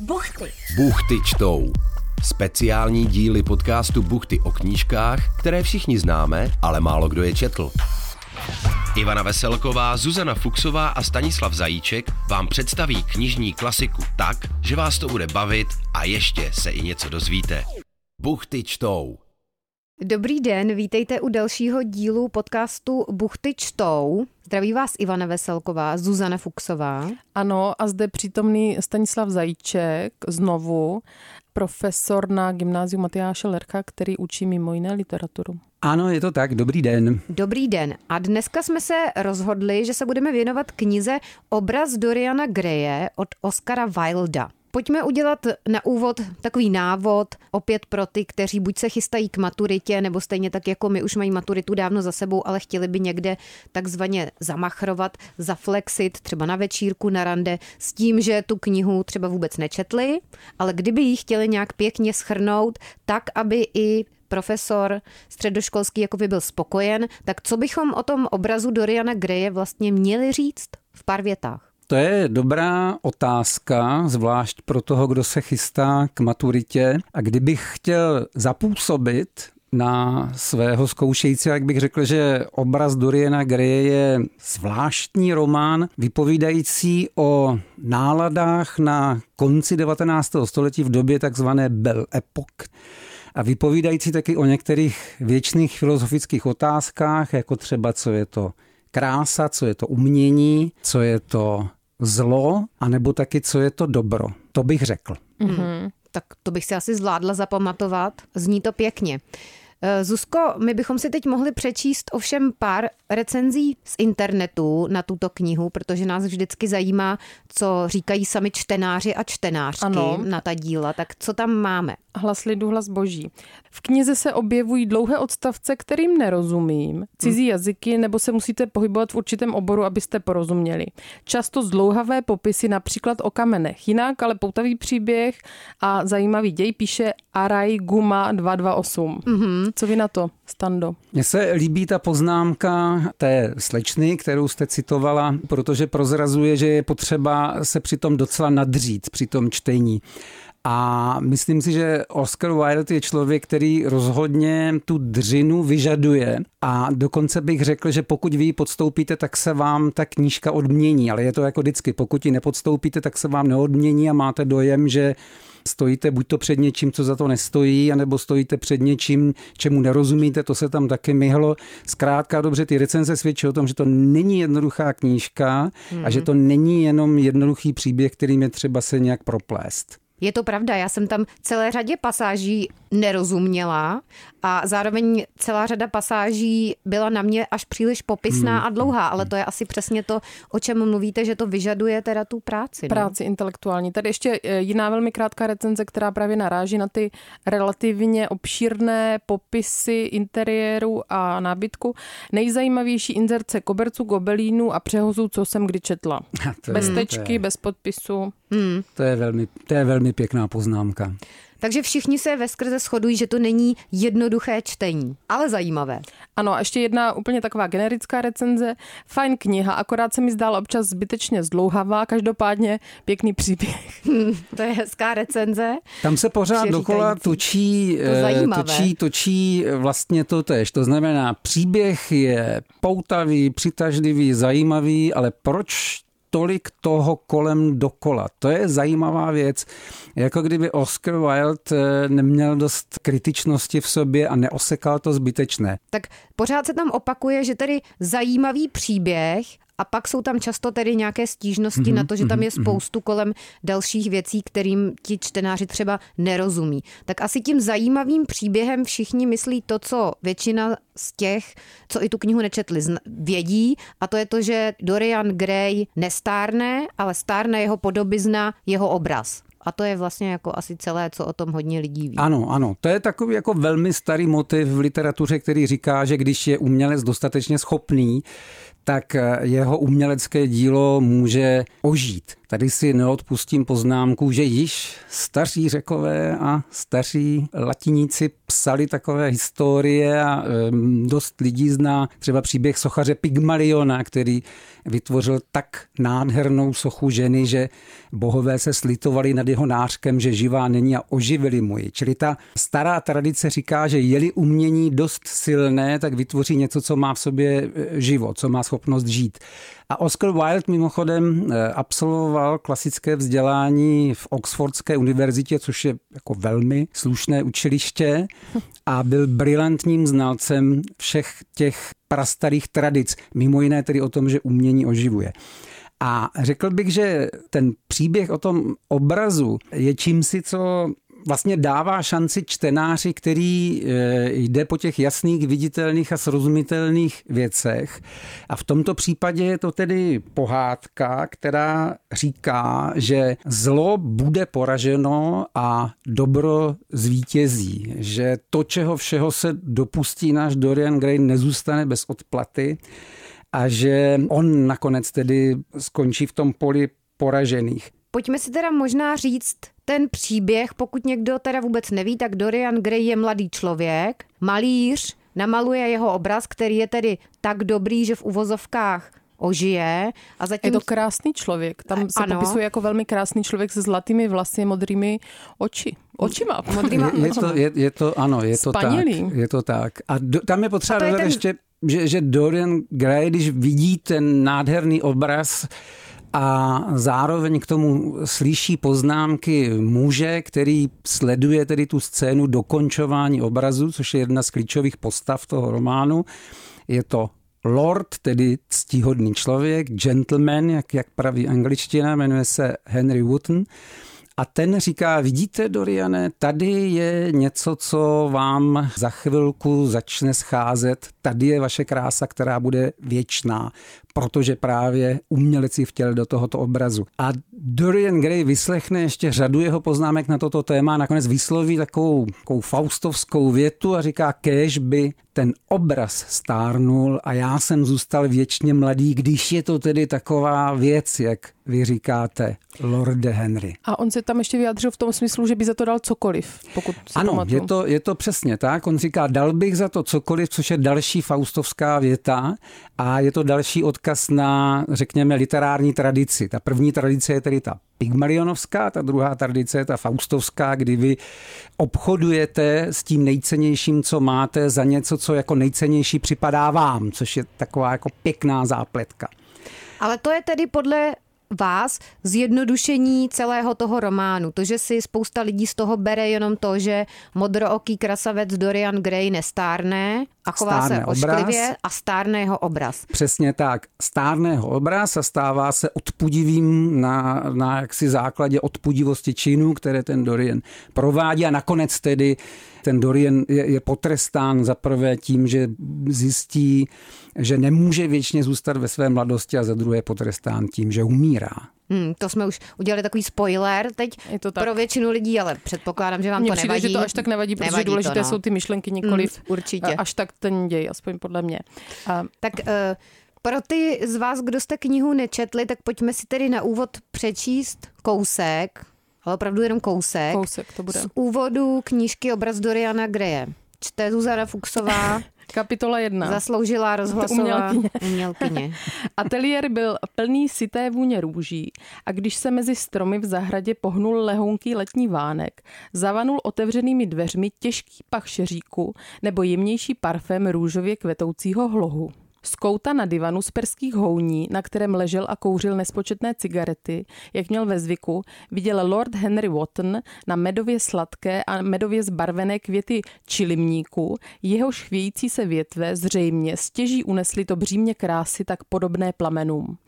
Buchty. Buchty čtou. Speciální díly podcastu Buchty o knížkách, které všichni známe, ale málo kdo je četl. Ivana Veselková, Zuzana Fuxová a Stanislav Zajíček vám představí knižní klasiku tak, že vás to bude bavit a ještě se i něco dozvíte. Buchty čtou. Dobrý den, vítejte u dalšího dílu podcastu Buchty čtou. Zdraví vás Ivana Veselková, Zuzana Fuxová. Ano, a zde přítomný Stanislav Zajíček znovu, profesor na gymnáziu Matyáše Lercha, který učí mimo jiné literaturu. Ano, je to tak. Dobrý den. Dobrý den. A dneska jsme se rozhodli, že se budeme věnovat knize Obraz Doriana Greje od Oscara Wilda. Pojďme udělat na úvod takový návod, opět pro ty, kteří buď se chystají k maturitě, nebo stejně tak jako my už mají maturitu dávno za sebou, ale chtěli by někde takzvaně zamachrovat, zaflexit, třeba na večírku, na rande, s tím, že tu knihu třeba vůbec nečetli, ale kdyby ji chtěli nějak pěkně schrnout, tak, aby i profesor středoškolský jako by byl spokojen, tak co bychom o tom obrazu Doriana Greje vlastně měli říct v pár větách? To je dobrá otázka, zvlášť pro toho, kdo se chystá k maturitě. A kdybych chtěl zapůsobit na svého zkoušející, jak bych řekl, že obraz Doriana Greje je zvláštní román vypovídající o náladách na konci 19. století v době takzvané Belle Epoque a vypovídající taky o některých věčných filozofických otázkách, jako třeba co je to krása, co je to umění, co je to zlo, anebo taky co je to dobro. To bych řekl. Mm-hmm. Tak to bych si asi zvládla zapamatovat. Zní to pěkně. Eh, Zuzko, my bychom si teď mohli přečíst ovšem pár recenzí z internetu na tuto knihu, protože nás vždycky zajímá, co říkají sami čtenáři a čtenářky ano. na ta díla. Tak co tam máme? Hlas lidu, hlas boží. V knize se objevují dlouhé odstavce, kterým nerozumím, cizí jazyky, nebo se musíte pohybovat v určitém oboru, abyste porozuměli. Často zdlouhavé popisy, například o kamenech. Jinak, ale poutavý příběh a zajímavý děj píše Araj Guma 228. Mm-hmm. Co vy na to, Stando? Mně se líbí ta poznámka té slečny, kterou jste citovala, protože prozrazuje, že je potřeba se přitom docela nadřít při tom čtení. A myslím si, že Oscar Wilde je člověk, který rozhodně tu dřinu vyžaduje a dokonce bych řekl, že pokud vy ji podstoupíte, tak se vám ta knížka odmění, ale je to jako vždycky, pokud ji nepodstoupíte, tak se vám neodmění a máte dojem, že stojíte buď to před něčím, co za to nestojí, anebo stojíte před něčím, čemu nerozumíte, to se tam taky myhlo. Zkrátka dobře, ty recenze svědčí o tom, že to není jednoduchá knížka mm. a že to není jenom jednoduchý příběh, kterým je třeba se nějak proplést. Je to pravda, já jsem tam celé řadě pasáží nerozuměla a zároveň celá řada pasáží byla na mě až příliš popisná hmm. a dlouhá, ale to je asi přesně to, o čem mluvíte, že to vyžaduje teda tu práci. No? Práci intelektuální. Tady ještě eh, jiná velmi krátká recenze, která právě naráží na ty relativně obšírné popisy interiéru a nábytku. Nejzajímavější inzerce koberců, gobelínů a přehozů, co jsem kdy četla. bez tečky, bez podpisu. Hmm. To, je velmi, to je velmi pěkná poznámka. Takže všichni se ve skrze shodují, že to není jednoduché čtení, ale zajímavé. Ano, a ještě jedna úplně taková generická recenze. Fajn kniha, akorát se mi zdála občas zbytečně zdlouhavá, každopádně pěkný příběh. Hmm, to je hezká recenze. Tam se pořád dokola točí, to eh, točí, točí vlastně to tež. To znamená, příběh je poutavý, přitažlivý, zajímavý, ale proč tolik toho kolem dokola. To je zajímavá věc. Jako kdyby Oscar Wilde eh, neměl dost kritičnosti v sobě a neosekal to zbytečné. Tak pořád se tam opakuje, že tady zajímavý příběh a pak jsou tam často tedy nějaké stížnosti mm-hmm, na to, že tam je mhm, spoustu mm-hmm. kolem dalších věcí, kterým ti čtenáři třeba nerozumí. Tak asi tím zajímavým příběhem všichni myslí to, co většina z těch, co i tu knihu nečetli, vědí, a to je to, že Dorian Gray nestárne, ale stárne jeho podobizna, jeho obraz. A to je vlastně jako asi celé, co o tom hodně lidí ví. Ano, ano. To je takový jako velmi starý motiv v literatuře, který říká, že když je umělec dostatečně schopný, tak jeho umělecké dílo může ožít. Tady si neodpustím poznámku, že již staří řekové a staří latiníci psali takové historie a dost lidí zná třeba příběh sochaře Pygmaliona, který vytvořil tak nádhernou sochu ženy, že bohové se slitovali nad jeho nářkem, že živá není a oživili mu ji. Čili ta stará tradice říká, že je-li umění dost silné, tak vytvoří něco, co má v sobě e, život, co má schopnost žít. A Oscar Wilde mimochodem e, absolvoval klasické vzdělání v Oxfordské univerzitě, což je jako velmi slušné učiliště a byl brilantním znalcem všech těch prastarých tradic, mimo jiné tedy o tom, že umění oživuje. A řekl bych, že ten příběh o tom obrazu je čímsi, co vlastně dává šanci čtenáři, který eh, jde po těch jasných, viditelných a srozumitelných věcech. A v tomto případě je to tedy pohádka, která říká, že zlo bude poraženo a dobro zvítězí. Že to, čeho všeho se dopustí náš Dorian Gray, nezůstane bez odplaty a že on nakonec tedy skončí v tom poli poražených. Pojďme si teda možná říct ten příběh, pokud někdo teda vůbec neví, tak Dorian Gray je mladý člověk, malíř, namaluje jeho obraz, který je tedy tak dobrý, že v uvozovkách ožije. A zatím... Je to krásný člověk. Tam se ano. popisuje jako velmi krásný člověk se zlatými vlasy, modrými oči. Očima. Modrýma, je, je, to, je, je to, ano, je to tak. Je to tak. A do, tam je potřeba dodat ten... ještě, že, že Dorian Gray, když vidí ten nádherný obraz, a zároveň k tomu slyší poznámky muže, který sleduje tedy tu scénu dokončování obrazu, což je jedna z klíčových postav toho románu. Je to Lord, tedy ctihodný člověk, gentleman, jak, jak praví angličtina, jmenuje se Henry Wotton. A ten říká, vidíte, Doriane, tady je něco, co vám za chvilku začne scházet. Tady je vaše krása, která bude věčná protože právě umělec ji vtěl do tohoto obrazu. A Dorian Gray vyslechne ještě řadu jeho poznámek na toto téma a nakonec vysloví takovou, takovou faustovskou větu a říká, kéž by ten obraz stárnul a já jsem zůstal věčně mladý, když je to tedy taková věc, jak vy říkáte, Lorde Henry. A on se tam ještě vyjádřil v tom smyslu, že by za to dal cokoliv, pokud se Ano, je to, je to přesně tak. On říká, dal bych za to cokoliv, což je další faustovská věta a je to další odkaz na, řekněme, literární tradici. Ta první tradice je tedy ta Pygmalionovská, ta druhá tradice je ta Faustovská, kdy vy obchodujete s tím nejcennějším, co máte, za něco, co jako nejcennější připadá vám, což je taková jako pěkná zápletka. Ale to je tedy podle vás zjednodušení celého toho románu. To, že si spousta lidí z toho bere jenom to, že modrooký krasavec Dorian Gray nestárne a chová stárne se ošklivě a stárne jeho obraz. Přesně tak. Stárne jeho obraz a stává se odpudivým na, na jaksi základě odpudivosti činů, které ten Dorian provádí a nakonec tedy ten Dorian je, je potrestán zaprvé tím, že zjistí, že nemůže věčně zůstat ve své mladosti a za druhé potrestán tím, že umírá. Hmm, to jsme už udělali takový spoiler teď je to tak. pro většinu lidí, ale předpokládám, že vám Mně to přijde, nevadí. že to až tak nevadí, protože nevadí důležité to, no. jsou ty myšlenky nikoli hmm, určitě. až tak ten děj, aspoň podle mě. A... Tak uh, pro ty z vás, kdo jste knihu nečetli, tak pojďme si tedy na úvod přečíst kousek, ale opravdu jenom kousek. Kousek to bude. Z úvodu knížky Obraz Doriana Greje. Čte Zuzana Fuxová. Kapitola jedna. Zasloužila rozhlasová umělkyně. umělkyně. Ateliér byl plný sité vůně růží a když se mezi stromy v zahradě pohnul lehounký letní vánek, zavanul otevřenými dveřmi těžký pach šeříku nebo jemnější parfém růžově kvetoucího hlohu. Z kouta na divanu z perských houní, na kterém ležel a kouřil nespočetné cigarety, jak měl ve zvyku, viděl Lord Henry Wotton na medově sladké a medově zbarvené květy čilimníku, jehož chvějící se větve zřejmě stěží unesly to břímě krásy tak podobné plamenům.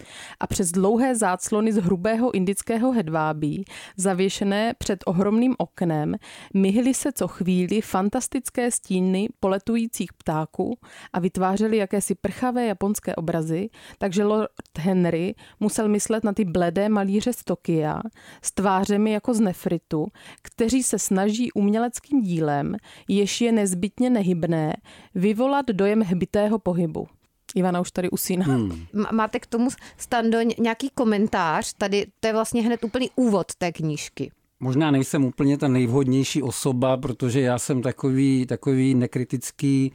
A přes dlouhé záclony z hrubého indického hedvábí, zavěšené před ohromným oknem, myhly se co chvíli fantastické stíny poletujících ptáků a vytvářely jakési prcha prchavé japonské obrazy, takže Lord Henry musel myslet na ty bledé malíře z Tokia s tvářemi jako z nefritu, kteří se snaží uměleckým dílem, jež je nezbytně nehybné, vyvolat dojem hbitého pohybu. Ivana už tady usíná. Hmm. Máte k tomu, Stando, nějaký komentář? Tady to je vlastně hned úplný úvod té knížky. Možná nejsem úplně ta nejvhodnější osoba, protože já jsem takový, takový nekritický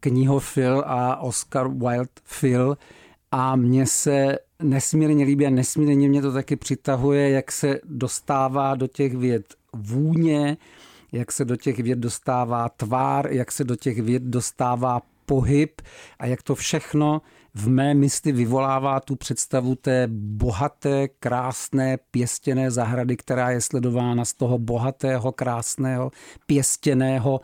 knihofil a Oscar Wilde fil a mně se nesmírně líbí a nesmírně mě to taky přitahuje, jak se dostává do těch věd vůně, jak se do těch věd dostává tvár, jak se do těch věd dostává pohyb a jak to všechno v mé mysli vyvolává tu představu té bohaté, krásné, pěstěné zahrady, která je sledována z toho bohatého, krásného, pěstěného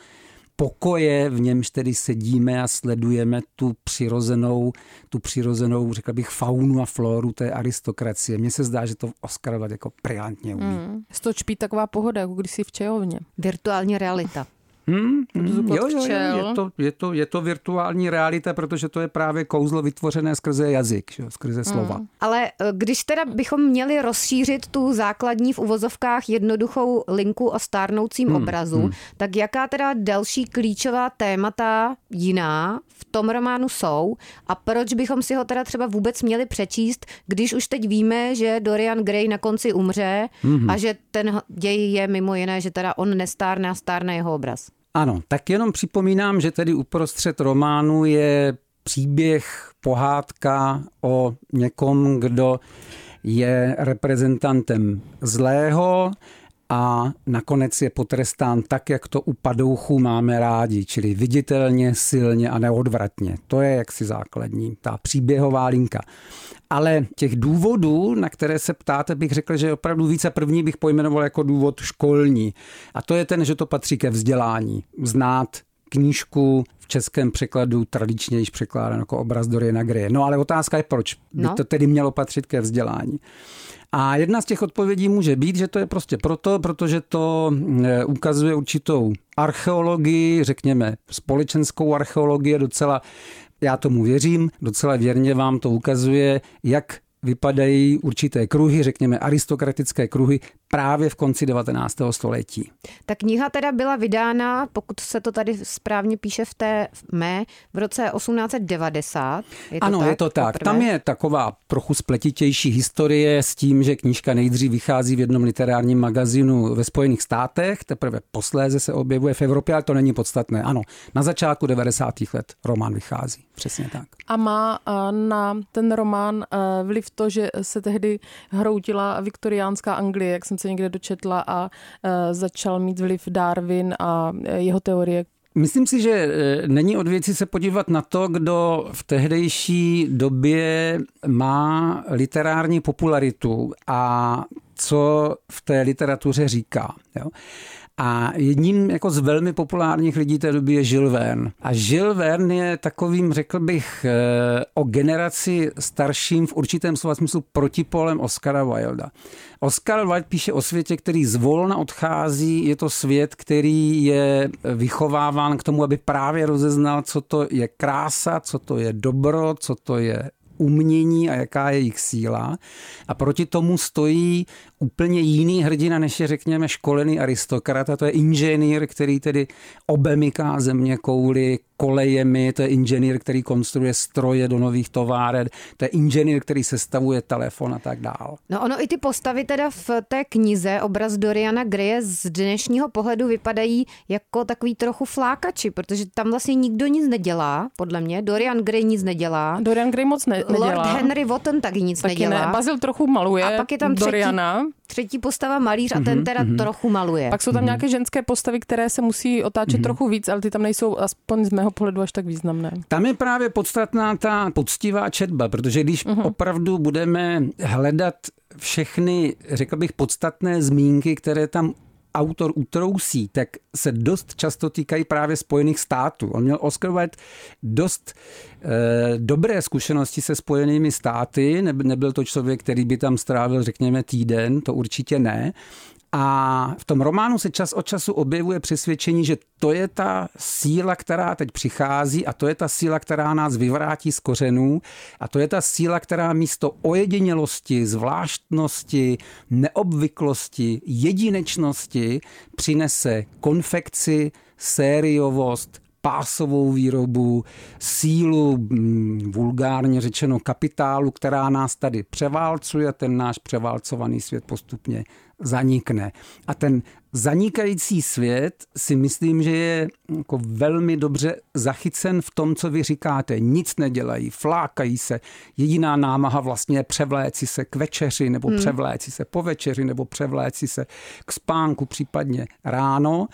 pokoje, v němž tedy sedíme a sledujeme tu přirozenou, tu přirozenou, řekl bych, faunu a floru té aristokracie. Mně se zdá, že to Oscar jako brilantně umí. Mm. Stočpí taková pohoda, jako když si v čehovně. Virtuální realita. Hmm, hmm, jo, jo, jo, je, to, je, to, je to virtuální realita, protože to je právě kouzlo vytvořené skrze jazyk, že, skrze slova. Hmm. Ale eh, když teda bychom měli rozšířit tu základní v uvozovkách jednoduchou linku o stárnoucím hmm, obrazu, hmm. tak jaká teda další klíčová témata jiná v tom románu jsou a proč bychom si ho teda třeba vůbec měli přečíst, když už teď víme, že Dorian Gray na konci umře hmm. a že ten děj je mimo jiné, že teda on nestárne a stárne jeho obraz. Ano, tak jenom připomínám, že tedy uprostřed románu je příběh, pohádka o někom, kdo je reprezentantem zlého a nakonec je potrestán tak, jak to u padouchů máme rádi, čili viditelně, silně a neodvratně. To je jaksi základní, ta příběhová linka. Ale těch důvodů, na které se ptáte, bych řekl, že opravdu více první bych pojmenoval jako důvod školní. A to je ten, že to patří ke vzdělání. Znát knížku v českém překladu tradičně již překládán jako obraz Doriana Greje. No ale otázka je, proč by no. to tedy mělo patřit ke vzdělání. A jedna z těch odpovědí může být, že to je prostě proto, protože to e, ukazuje určitou archeologii, řekněme společenskou archeologii, docela já tomu věřím, docela věrně vám to ukazuje, jak vypadají určité kruhy, řekněme aristokratické kruhy, právě v konci 19. století. Ta kniha teda byla vydána, pokud se to tady správně píše v té mé, v roce 1890. Je to ano, tak, je to tak. Poprvé? Tam je taková trochu spletitější historie s tím, že knížka nejdřív vychází v jednom literárním magazínu ve Spojených státech, teprve posléze se objevuje v Evropě, ale to není podstatné. Ano, na začátku 90. let román vychází. Přesně tak. A má na ten román vliv to, že se tehdy hroutila viktoriánská Anglie, jak jsem se někde dočetla a začal mít vliv Darwin a jeho teorie, Myslím si, že e, není od věci se podívat na to, kdo v tehdejší době má literární popularitu a co v té literatuře říká. Jo? A jedním jako z velmi populárních lidí té doby je Jules Verne. A Jules Verne je takovým, řekl bych, eh, o generaci starším v určitém slova smyslu protipolem Oscara Wilda. Oscar Wilde píše o světě, který zvolna odchází. Je to svět, který je vychováván k tomu, aby právě rozeznal, co to je krása, co to je dobro, co to je umění a jaká je jejich síla. A proti tomu stojí úplně jiný hrdina, než je řekněme školený aristokrat a to je inženýr, který tedy obemyká země kouly, kolejemi, to je inženýr, který konstruuje stroje do nových továren, to je inženýr, který sestavuje telefon a tak dál. No ono i ty postavy teda v té knize obraz Doriana Greje z dnešního pohledu vypadají jako takový trochu flákači, protože tam vlastně nikdo nic nedělá, podle mě. Dorian Gray nic nedělá. Dorian Gray moc ne- nedělá. Lord Henry Wotton taky nic taky nedělá. Ne. Basil trochu maluje a pak je tam Doriana. Třetí, postava malíř a ten mhm, teda mm-hmm. trochu maluje. Pak jsou tam mm-hmm. nějaké ženské postavy, které se musí otáčet mm-hmm. trochu víc, ale ty tam nejsou aspoň z mého pohledu až tak významné. Tam je právě podstatná ta poctivá četba, protože když mm-hmm. opravdu budeme hledat všechny, řekl bych, podstatné zmínky, které tam autor utrousí, tak se dost často týkají právě Spojených států. On měl Oscar Wilde dost e, dobré zkušenosti se Spojenými státy, ne, nebyl to člověk, který by tam strávil, řekněme, týden, to určitě ne, a v tom románu se čas od času objevuje přesvědčení, že to je ta síla, která teď přichází a to je ta síla, která nás vyvrátí z kořenů a to je ta síla, která místo ojedinělosti, zvláštnosti, neobvyklosti, jedinečnosti přinese konfekci, sériovost, pásovou výrobu, sílu, mm, vulgárně řečeno kapitálu, která nás tady převálcuje, ten náš převálcovaný svět postupně zanikne. A ten zanikající svět si myslím, že je jako velmi dobře zachycen v tom, co vy říkáte. Nic nedělají, flákají se. Jediná námaha vlastně je převléci se k večeři, nebo hmm. převléci se po večeři, nebo převléci se k spánku, případně ráno.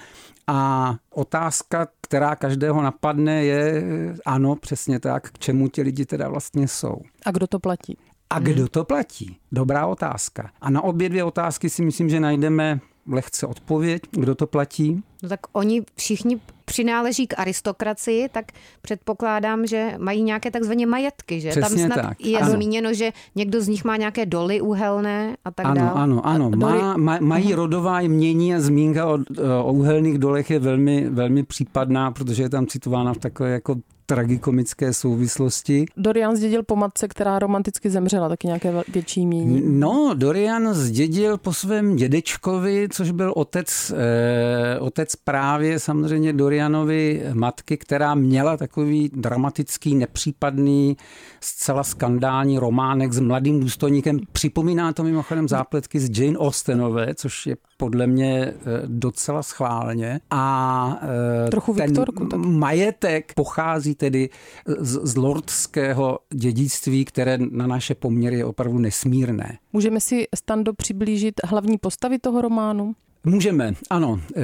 A otázka, která každého napadne, je ano, přesně tak, k čemu ti lidi teda vlastně jsou. A kdo to platí? A kdo to platí? Dobrá otázka. A na obě dvě otázky si myslím, že najdeme lehce odpověď, kdo to platí. No tak oni všichni přináleží k aristokracii, tak předpokládám, že mají nějaké takzvané majetky, že? Přesně Tam snad tak. je Ano. zmíněno, že někdo z nich má nějaké doly uhelné a tak Ano, dále. ano, ano. Má, má, mají rodová jmění a zmínka o, o uhelných dolech je velmi, velmi případná, protože je tam citována v takové jako tragikomické souvislosti. Dorian zdědil po matce, která romanticky zemřela, taky nějaké větší mění. No, Dorian zdědil po svém dědečkovi, což byl otec, eh, otec právě samozřejmě Dorianovi matky, která měla takový dramatický, nepřípadný, zcela skandální románek s mladým důstojníkem. Připomíná to mimochodem zápletky z Jane Austenové, což je podle mě eh, docela schválně. A eh, Trochu ten Viktorku taky. majetek pochází tedy z, z lordského dědictví, které na naše poměry je opravdu nesmírné. Můžeme si, Stando, přiblížit hlavní postavy toho románu? Můžeme, ano. E,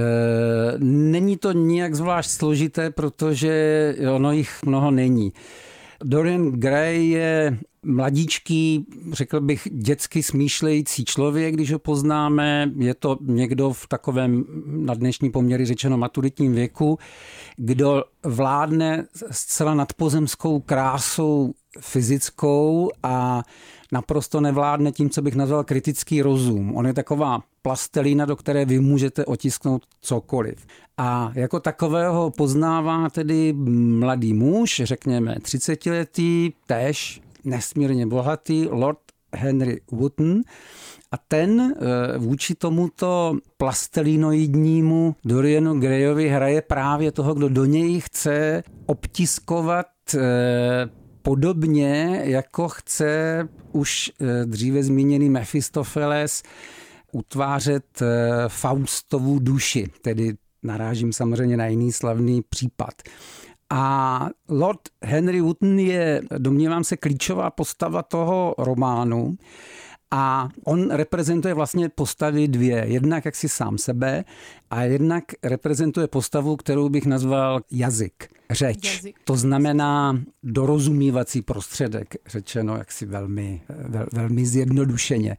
není to nijak zvlášť složité, protože ono jich mnoho není. Dorian Gray je mladíčký, řekl bych, dětsky smýšlející člověk, když ho poznáme. Je to někdo v takovém, na dnešní poměry řečeno, maturitním věku, kdo vládne zcela nadpozemskou krásou fyzickou a naprosto nevládne tím, co bych nazval kritický rozum. On je taková plastelína, do které vy můžete otisknout cokoliv. A jako takového poznává tedy mladý muž, řekněme 30-letý, tež nesmírně bohatý, Lord Henry Wotton, a ten eh, vůči tomuto plastelinoidnímu Dorianu Grayovi hraje právě toho, kdo do něj chce obtiskovat eh, podobně, jako chce už eh, dříve zmíněný Mephistopheles utvářet Faustovu duši, tedy narážím samozřejmě na jiný slavný případ. A Lord Henry Wotton je, domnívám se, klíčová postava toho románu. A on reprezentuje vlastně postavy dvě. Jednak jaksi sám sebe a jednak reprezentuje postavu, kterou bych nazval jazyk, řeč. Jazyk. To znamená dorozumívací prostředek, řečeno jaksi velmi, vel, velmi zjednodušeně.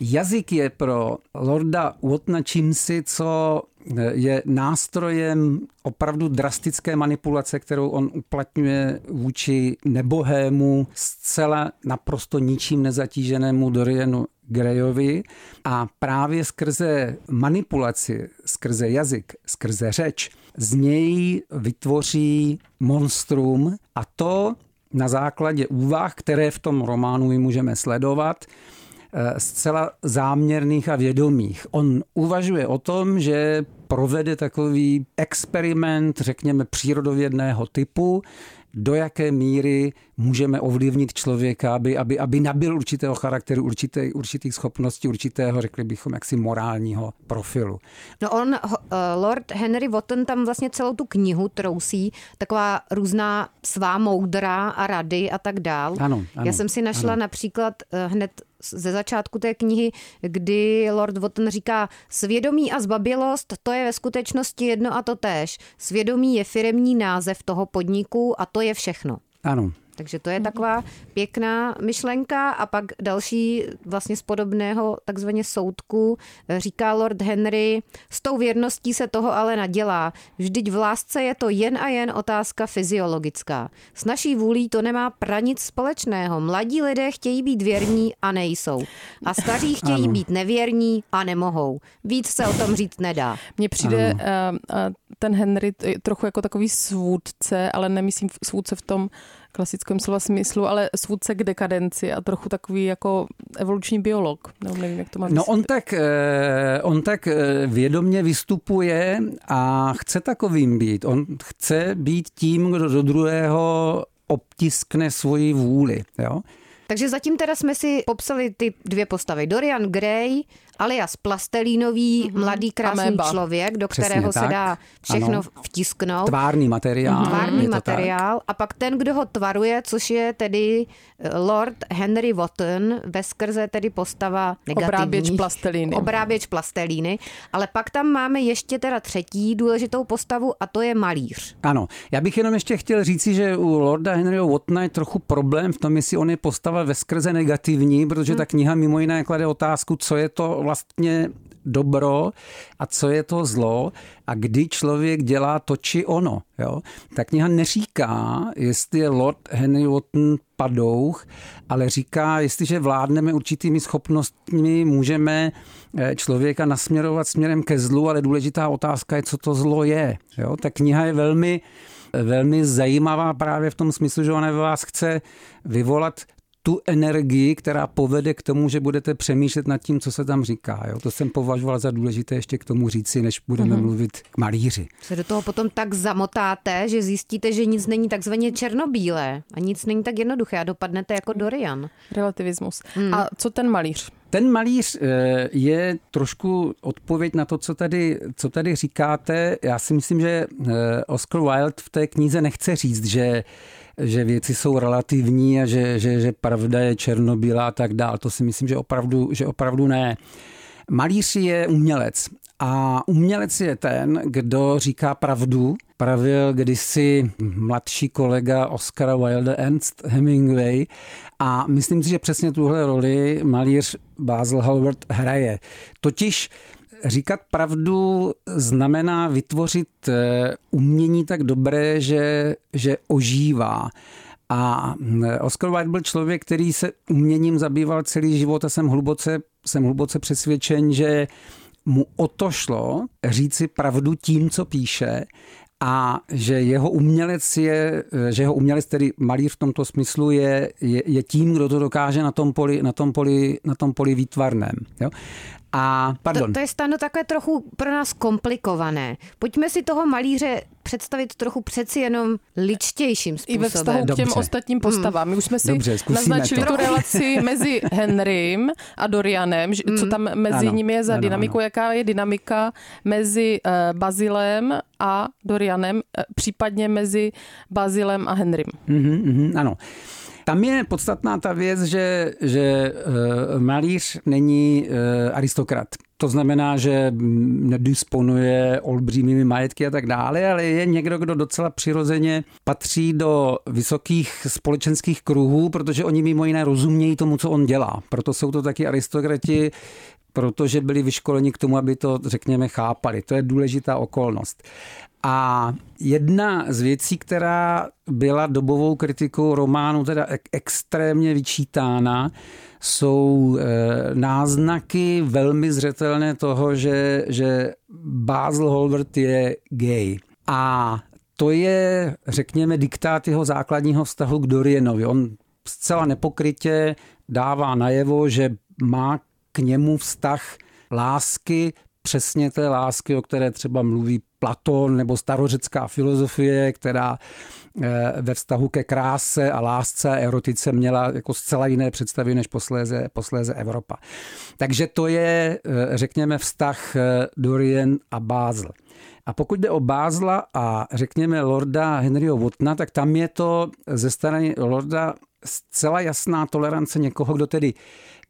Jazyk je pro Lorda Wattona čímsi, co je nástrojem opravdu drastické manipulace, kterou on uplatňuje vůči nebohému, zcela naprosto ničím nezatíženému Dorianu Grayovi. A právě skrze manipulaci, skrze jazyk, skrze řeč, z něj vytvoří monstrum. A to na základě úvah, které v tom románu my můžeme sledovat, zcela záměrných a vědomých. On uvažuje o tom, že provede takový experiment, řekněme, přírodovědného typu, do jaké míry můžeme ovlivnit člověka, aby, aby, aby nabil určitého charakteru, určité, určitých schopností, určitého, řekli bychom, jaksi morálního profilu. No on, uh, Lord Henry Wotton tam vlastně celou tu knihu trousí, taková různá svá moudra a rady a tak dál. Ano, ano, Já jsem si našla ano. například uh, hned ze začátku té knihy, kdy Lord Wotton říká, svědomí a zbabělost, to je ve skutečnosti jedno a to též. Svědomí je firemní název toho podniku a to je všechno. Ano, Takže to je taková pěkná myšlenka a pak další vlastně z podobného takzvaně soudku eh, říká Lord Henry, s tou věrností se toho ale nadělá. Vždyť v lásce je to jen a jen otázka fyziologická. S naší vůlí to nemá pra nic společného. Mladí lidé chtějí být věrní a nejsou. A staří chtějí Ano. být nevěrní a nemohou. Víc se o tom říct nedá. Mně přijde uh, uh, ten Henry trochu jako takový svůdce, ale nemyslím svůdce v tom klasickém slova smyslu, ale svůdce k dekadenci a trochu takový jako evoluční biolog. No, nevím, jak to mám No on tak, eh, on tak eh, vědomně vystupuje a chce takovým být. On chce být tím, kdo do druhého obtiskne svoji vůli. Jo? Takže zatím teda jsme si popsali ty dvě postavy. Dorian Gray, alias Plastelínový, mm-hmm. mladý krásný Ameba. člověk, do Přesně kterého tak. se dá všechno ano. vtisknout. Tvárný materiál. Mm-hmm. Tvárný materiál. Tak. A pak ten, kdo ho tvaruje, což je tedy eh, Lord Henry Wotton, ve skrze tedy postava negativní. Obráběč plastelíny. Obráběč plastelíny. Ale pak tam máme ještě teda třetí důležitou postavu a to je malíř. Ano. Já bych jenom ještě chtěl říci, že u Lorda Henryho Wottona je trochu problém v tom, jestli on je postava ve skrze negativní, protože hmm. ta kniha mimo jiné klade otázku, co je to vlastně dobro a co je to zlo a kdy člověk dělá to či ono. Jo? Ta kniha neříká, jestli je Lord Henry Wotton padouch, ale říká, jestliže vládneme určitými schopnostmi, můžeme eh, člověka nasměrovat směrem ke zlu, ale důležitá otázka je, co to zlo je. Jo? Ta kniha je velmi velmi zajímavá právě v tom smyslu, že ona ve vás chce vyvolat tu energii, která povede k tomu, že budete přemýšlet nad tím, co se tam říká. Jo? To jsem považoval za důležité ještě k tomu říci, než budeme mm-hmm. mluvit k malíři. Se do toho potom tak zamotáte, že zjistíte, že nic není takzvaně černobílé a nic není tak jednoduché a dopadnete jako Dorian. Relativismus. Mm. A co ten malíř? Ten malíř eh, je trošku odpověď na to, co tady, co tady říkáte. Já si myslím, že eh, Oscar Wilde v té knize nechce říct, že že věci jsou relativní a že, že, že pravda je černobílá a tak dál. To si myslím, že opravdu, že opravdu ne. Malíř je umělec a umělec je ten, kdo říká pravdu. Pravil kdysi mladší kolega Oscara Wilde Ernst Hemingway a myslím si, že přesně tuhle roli malíř Basil Hallward hraje. Totiž Říkat pravdu znamená vytvořit eh, umění tak dobré, že, že ožívá. A eh, Oscar Wilde byl člověk, který se uměním zabýval celý život a jsem hluboce, jsem hluboce přesvědčen, že mu o to šlo říci pravdu tím, co píše a že jeho umělec je, eh, že jeho umělec, tedy malíř v tomto smyslu, je, je, je tím, kdo to dokáže na tom poli, na tom poli, na tom poli výtvarném. Jo? A pardon. To, to je stano takové trochu pro nás komplikované. Pojďme si toho malíře představit trochu přeci jenom ličtějším způsobem. I ve vztahu k těm Dobře. ostatním postavám. My už jsme si Dobře, naznačili to. tu relaci mezi Henrym a Dorianem, mm. co tam mezi ano, nimi je za ano, dynamiku, ano. jaká je dynamika mezi uh, Bazilem a Dorianem, uh, případně mezi Bazilem a Henrym. Mm-hmm, mm-hmm, ano. Tam je podstatná ta věc, že, že uh, malíř není uh, aristokrat. To znamená, že nedisponuje olbřímými majetky a tak dále, ale je někdo, kdo docela přirozeně patří do vysokých společenských kruhů, protože oni mimo jiné rozumějí tomu, co on dělá. Proto jsou to taky aristokrati, protože byli vyškoleni k tomu, aby to, řekněme, chápali. To je důležitá okolnost. A jedna z věcí, která byla dobovou kritikou románu teda extrémně vyčítána, jsou e, náznaky velmi zřetelné toho, že, že Basil Holbert je gay. A to je, řekněme, diktát jeho základního vztahu k Dorianovi. On zcela nepokrytě dává najevo, že má k němu vztah lásky, přesně té lásky, o které třeba mluví Platon nebo starořecká filozofie, která eh, ve vztahu ke kráse a lásce a erotice měla jako zcela jiné představy než posléze, posléze Evropa. Takže to je, eh, řekněme, vztah eh, Dorian a Basel. A pokud jde o Bázla a řekněme Lorda Henryho Wottona, tak tam je to ze strany Lorda zcela jasná tolerance někoho, kdo tedy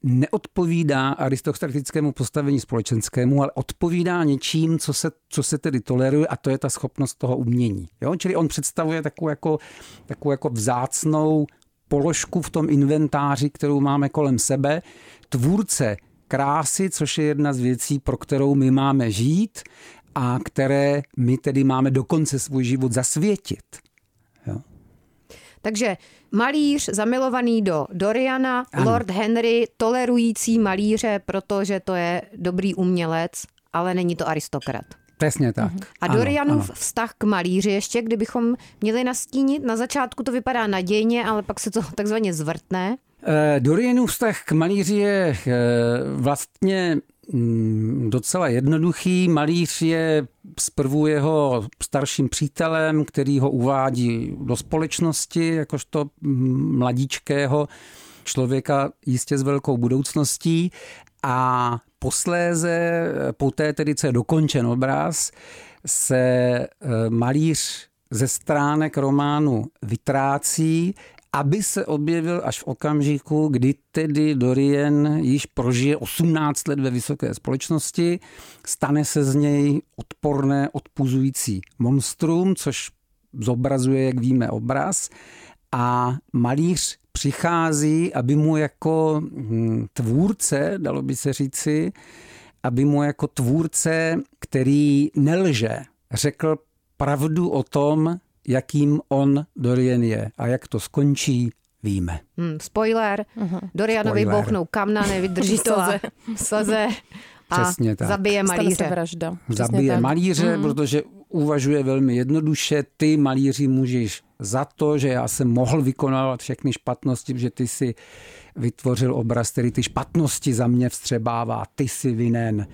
neodpovídá aristokratickému postavení společenskému, ale odpovídá něčím, co se, co se tedy toleruje a to je ta schopnost toho umění. Jo? Čili on představuje takovou jako, takovou jako vzácnou položku v tom inventáři, kterou máme kolem sebe, tvůrce krásy, což je jedna z věcí, pro kterou my máme žít a které my tedy máme dokonce svůj život zasvětit. Takže malíř zamilovaný do Doriana, ano. Lord Henry tolerující malíře, protože to je dobrý umělec, ale není to aristokrat. Přesně tak. A Dorianův vztah k malíři ještě, kdybychom měli nastínit, na začátku to vypadá nadějně, ale pak se to takzvaně zvrtne. Eh, Dorianův vztah k malíři je eh, vlastně docela jednoduchý. Malíř je zprvu jeho starším přítelem, který ho uvádí do společnosti, jakožto mm, mladíčkého člověka jistě s velkou budoucností a posléze, po té tedy, co je dokončen obraz, se eh, malíř ze stránek románu vytrácí, aby se objevil až v okamžiku, kdy tedy Dorian již prožije 18 let ve vysoké společnosti, stane se z něj odporné, odpuzující monstrum, což zobrazuje, jak víme, obraz. A malíř přichází, aby mu jako hm, tvůrce, dalo by se říci, aby mu jako tvůrce, který nelže, řekl pravdu o tom, jakým on Dorian je a jak to skončí, víme. Hmm, spoiler, uh-huh. Dorianovi spoiler. bouchnou kamna, nevydrží to a saze a Přesně tak. zabije malíře. vražda. zabije tak. malíře, mm. protože uvažuje velmi jednoduše, ty malíři můžeš za to, že já jsem mohl vykonávat všechny špatnosti, že ty si vytvořil obraz, který ty špatnosti za mě vstřebává, ty si vinen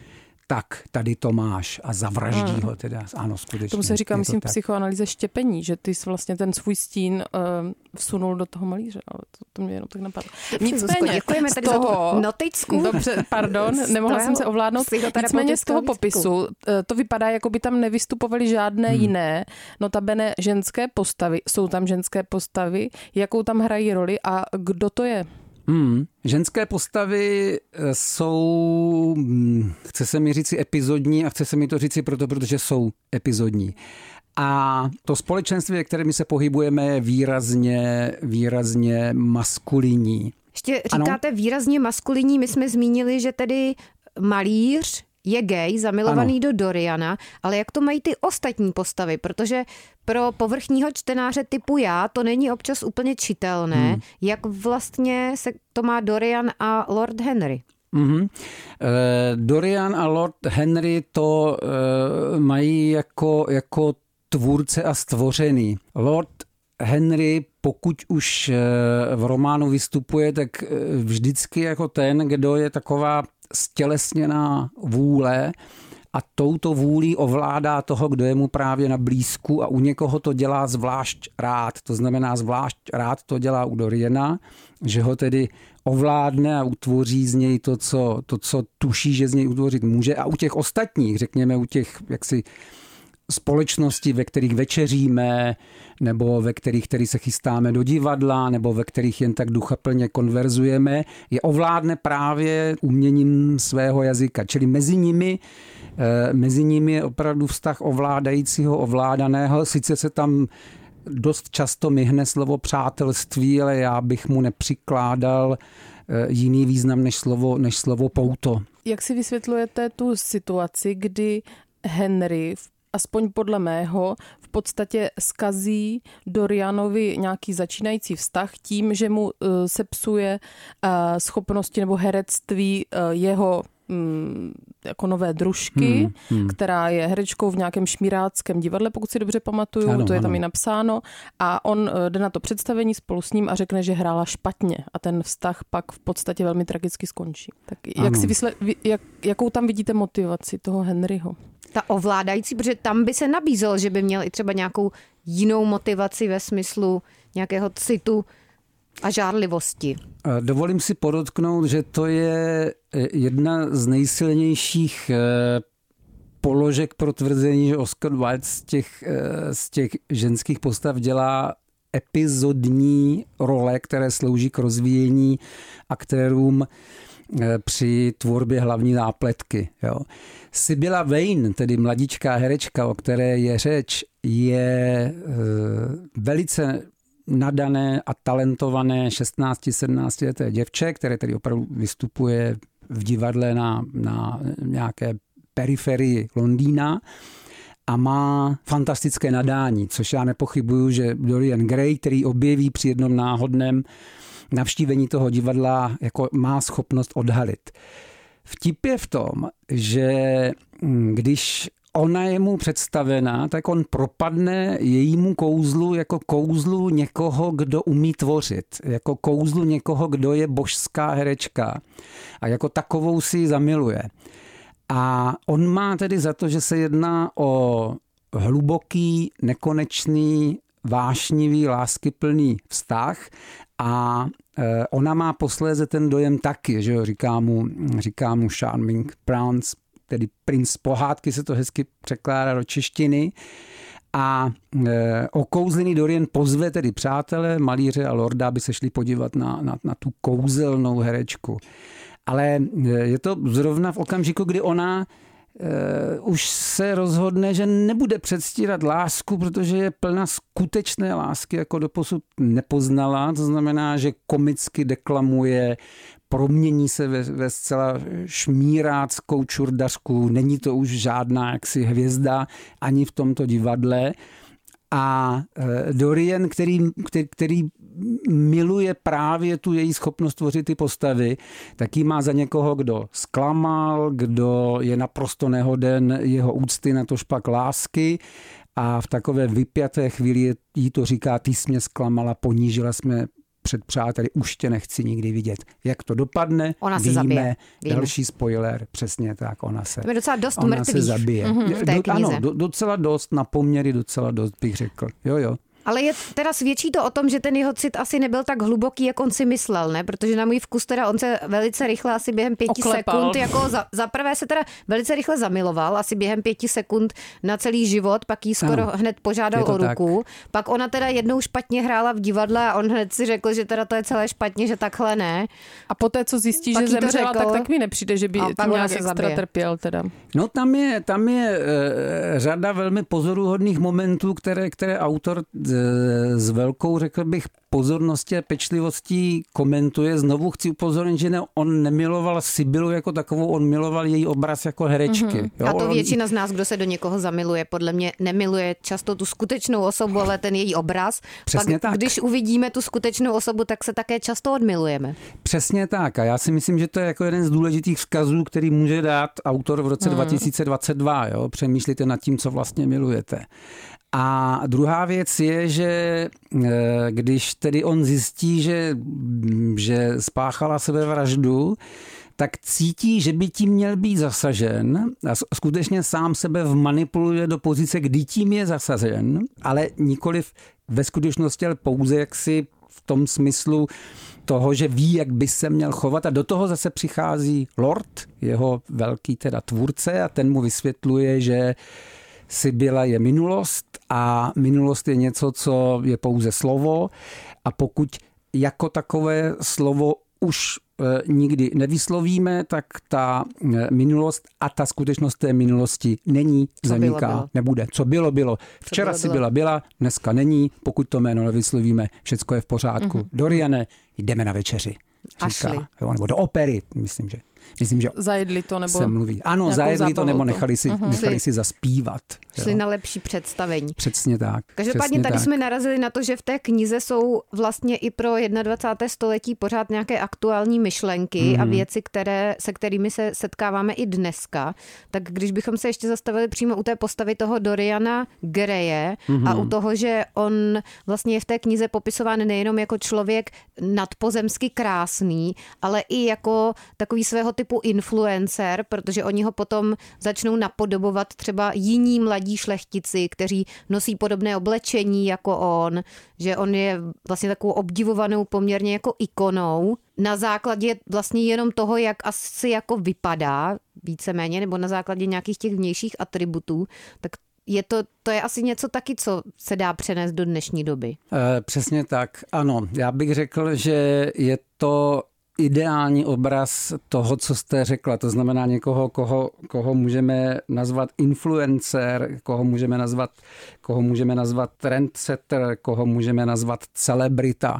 tak tady to máš a zavraždí hmm. ho teda. Ano, skutečně. Tomu se říká, myslím, psychoanalýze štěpení, že ty jsi vlastně ten svůj stín uh, vsunul do toho malíře, ale to, to mě jenom tak napadlo. Nicméně, děkujeme tady toho, za tu. Dobře, pardon, nemohla jsem se ovládnout. Nicméně z toho popisu eh, to vypadá, jako by tam nevystupovaly žádné hmm. jiné, notabene ženské postavy. Jsou tam ženské postavy, jakou tam hrají roli a kdo to je? Hmm. Ženské postavy eh, jsou, hm, chce se mi říci epizodní a chce se mi to říci proto, protože jsou epizodní. A to společenství, ve kterém se pohybujeme, je výrazně, výrazně maskulinní. Ještě říkáte ano? výrazně maskulinní, my jsme zmínili, že tedy malíř je gay, zamilovaný ano. do Doriana, ale jak to mají ty ostatní postavy, protože pro povrchního čtenáře typu já to není občas úplně čitelné, hmm. jak vlastně se to má Dorian a Lord Henry. Mm-hmm. Dorian a Lord Henry to uh, mají jako, jako tvůrce a stvořený. Lord Henry, pokud už eh, v románu vystupuje, tak vždycky jako ten, kdo je taková stělesněná vůle a touto vůlí ovládá toho, kdo je mu právě na blízku a u někoho to dělá zvlášť rád. To znamená, zvlášť rád to dělá u Doriana, že ho tedy ovládne a utvoří z něj to, co, to, co tuší, že z něj utvořit může. A u těch ostatních, řekněme, u těch jaksi společnosti, ve kterých večeříme, nebo ve kterých který se chystáme do divadla, nebo ve kterých jen tak duchaplně konverzujeme, je ovládne právě uměním svého jazyka. Čili mezi nimi eh, Mezi nimi je opravdu vztah ovládajícího, ovládaného. Sice se tam dost často myhne slovo přátelství, ale já bych mu nepřikládal eh, jiný význam než slovo, než slovo pouto. Jak si vysvětlujete tu situaci, kdy Henry v aspoň podle mého, v podstatě skazí Dorianovi nějaký začínající vztah tím, že mu uh, sepsuje uh, schopnosti nebo herectví uh, jeho mm, jako nové družky, hmm, hmm. která je herečkou v nějakém šmíráckém divadle, pokud si dobře pamatuju, ano, to je ano. tam i napsáno. A on jde na to představení spolu s ním a řekne, že hrála špatně a ten vztah pak v podstatě velmi tragicky skončí. Tak jak si vysle, jak, jakou tam vidíte motivaci toho Henryho? Ta ovládající, protože tam by se nabízelo, že by měl i třeba nějakou jinou motivaci ve smyslu nějakého citu a žárlivosti. Dovolím si podotknout, že to je e, jedna z nejsilnějších e, položek pro tvrzení, že Oscar Wilde z těch, e, z těch ženských postav dělá epizodní role, které slouží k rozvíjení aktérům při tvorbě hlavní nápletky. Jo. Sibylla Vane, tedy mladičká herečka, o které je řeč, je eh, velice nadané a talentované 16-17 leté děvče, které tedy opravdu vystupuje v divadle na, na nějaké periferii Londýna a má fantastické nadání, což já nepochybuju, že Dorian Gray, který objeví při jednom náhodném navštívení toho divadla, jako má schopnost odhalit. Vtip je v tom, že mm, když ona je mu představená, tak on propadne jejímu kouzlu jako kouzlu někoho, kdo umí tvořit, jako kouzlu někoho, kdo je božská herečka a jako takovou si ji zamiluje. A on má tedy za to, že se jedná o hluboký, nekonečný, vášnivý, láskyplný vztah a e, ona má posléze ten dojem taky, že jo, říká mu, říká mu Charming Prince, tedy princ pohádky se to hezky překládá do češtiny. A e, okouzlený Dorian pozve tedy přátele, malíře a lorda, aby se šli podívat na, na, na tu kouzelnou herečku. Ale e, je to zrovna v okamžiku, kdy ona Uh, už se rozhodne, že nebude předstírat lásku, protože je plná skutečné lásky, jako doposud nepoznala. To znamená, že komicky deklamuje, promění se ve, ve zcela šmíráckou čurdařku. Není to už žádná jaksi hvězda ani v tomto divadle. A e, Dorian, který, který, který miluje právě tu její schopnost tvořit ty postavy, tak ji má za někoho, kdo zklamal, kdo je naprosto nehoden jeho úcty na to špak lásky. A v takové vypjaté chvíli jí to říká, ty jsi mě zklamala, ponížila jsme před přáteli, už tě nechci nikdy vidět. Jak to dopadne, ona se víme, zabije. Víme. Další spoiler, přesně tak, ona se, to je docela dost ona mrtvých. se zabije. Mm-hmm, Do, ano, do, docela dost, na poměry docela dost bych řekl. Jo, jo. Ale je teda svědčí to o tom, že ten jeho cit asi nebyl tak hluboký, jak on si myslel, ne? Protože na můj vkus teda on se velice rychle, asi během pěti Oklepal. sekund, jako za, za prvé se teda velice rychle zamiloval, asi během pěti sekund na celý život, pak jí skoro Ano. hned požádal o tak. ruku. Pak ona teda jednou špatně hrála v divadle a on hned si řekl, že teda to je celé špatně, že takhle ne. A poté, co zjistí, Pak že zemřela, řekl. tak tak mi nepřijde, že by ona nějak se extra zabije. trpěl. Teda. No tam je, tam je e, řada velmi pozoruhodných momentů, které, které autor s velkou, řekl bych, pozorností a pečlivostí komentuje. Znovu chci upozornit, že ne, on nemiloval Sibylu jako takovou, on miloval její obraz jako herečky. Mm-hmm. Jo, A to většina z nás, kdo se do někoho zamiluje, podle mě nemiluje často tu skutečnou osobu, ale ten její obraz. Přesně Pak, tak. když uvidíme tu skutečnou osobu, tak se také často odmilujeme. Přesně tak. A já si myslím, že to je jako jeden z důležitých vzkazů, který může dát autor v roce Hmm. 2022. Jo? Přemýšlíte nad tím, co vlastně milujete. A druhá věc je, že eh, když tedy on zjistí, že, že spáchala sebevraždu, tak cítí, že by tím měl být zasažen a skutečně sám sebe vmanipuluje do pozice, kdy tím je zasažen, ale nikoliv ve skutečnosti, ale pouze jaksi v tom smyslu toho, že ví, jak by se měl chovat. A do toho zase přichází Lord, jeho velký teda tvůrce a ten mu vysvětluje, že Sibyla je minulost a minulost je něco, co je pouze slovo a pokud jako takové slovo už eh, nikdy nevyslovíme, tak ta eh, minulost a ta skutečnost té minulosti není, Co bylo, zaniká, bylo. nebude. Co bylo, bylo. Včera bylo, si bylo. byla, byla, dneska není, pokud to jméno nevyslovíme, všecko je v pořádku. Mhm. Mm-hmm. Doriane, jdeme na večeři. Říká, jo, nebo do opery, myslím, že. Myslím, že Zajedli to nebo se mluví. Ano, zajedli to nebo nechali si, Mhm. nechali si zaspívat. Šli jo. na lepší představení. Přesně tak. Každopádně přesně tady tak. jsme narazili na to, že v té knize jsou vlastně i pro 21. století pořád nějaké aktuální myšlenky mm-hmm. a věci, které, se kterými se setkáváme i dneska. Tak když bychom se ještě zastavili přímo u té postavy toho Doriana Greje mm-hmm. a u toho, že on vlastně je v té knize popisován nejenom jako člověk nadpozemsky krásný, ale i jako takový svého typu influencer, protože oni ho potom začnou napodobovat třeba jiní mladí šlechtici, kteří nosí podobné oblečení jako on, že on je vlastně takovou obdivovanou poměrně jako ikonou na základě vlastně jenom toho, jak asi jako vypadá víceméně, nebo na základě nějakých těch vnějších atributů, tak je to, to je asi něco taky, co se dá přenést do dnešní doby. Eh, Přesně tak, ano. Já bych řekl, že je to ideální obraz toho, co jste řekla. To znamená někoho, koho, koho můžeme nazvat influencer, koho můžeme nazvat, koho můžeme nazvat trendsetter, koho můžeme nazvat celebrita.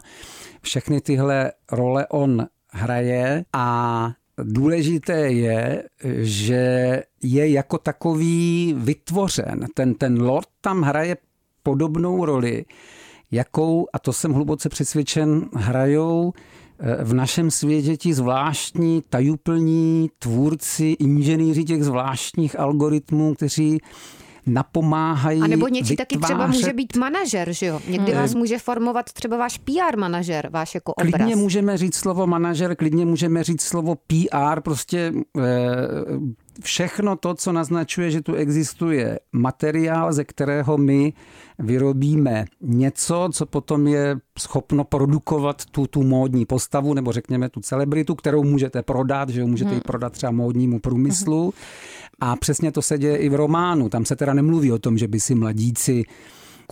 Všechny tyhle role on hraje a Důležité je, že je jako takový vytvořen. Ten, ten Lord tam hraje podobnou roli, jakou, a to jsem hluboce přesvědčen, hrajou v našem světě ti zvláštní, tajuplní tvůrci, inženýři těch zvláštních algoritmů, kteří napomáhají. A nebo něčí vytvářet... taky třeba může být manažer, že jo? Někdy hmm. vás může formovat třeba váš PR manažer, váš jako obraz. Klidně můžeme říct slovo manažer, klidně můžeme říct slovo PR, prostě eh, všechno to, co naznačuje, že tu existuje materiál, ze kterého my vyrobíme něco, co potom je schopno produkovat tu, tu módní postavu, nebo řekněme tu celebritu, kterou můžete prodat, že jo, můžete hmm. ji prodat třeba módnímu průmyslu. Hmm. A přesně to se děje i v románu. Tam se teda nemluví o tom, že by si mladíci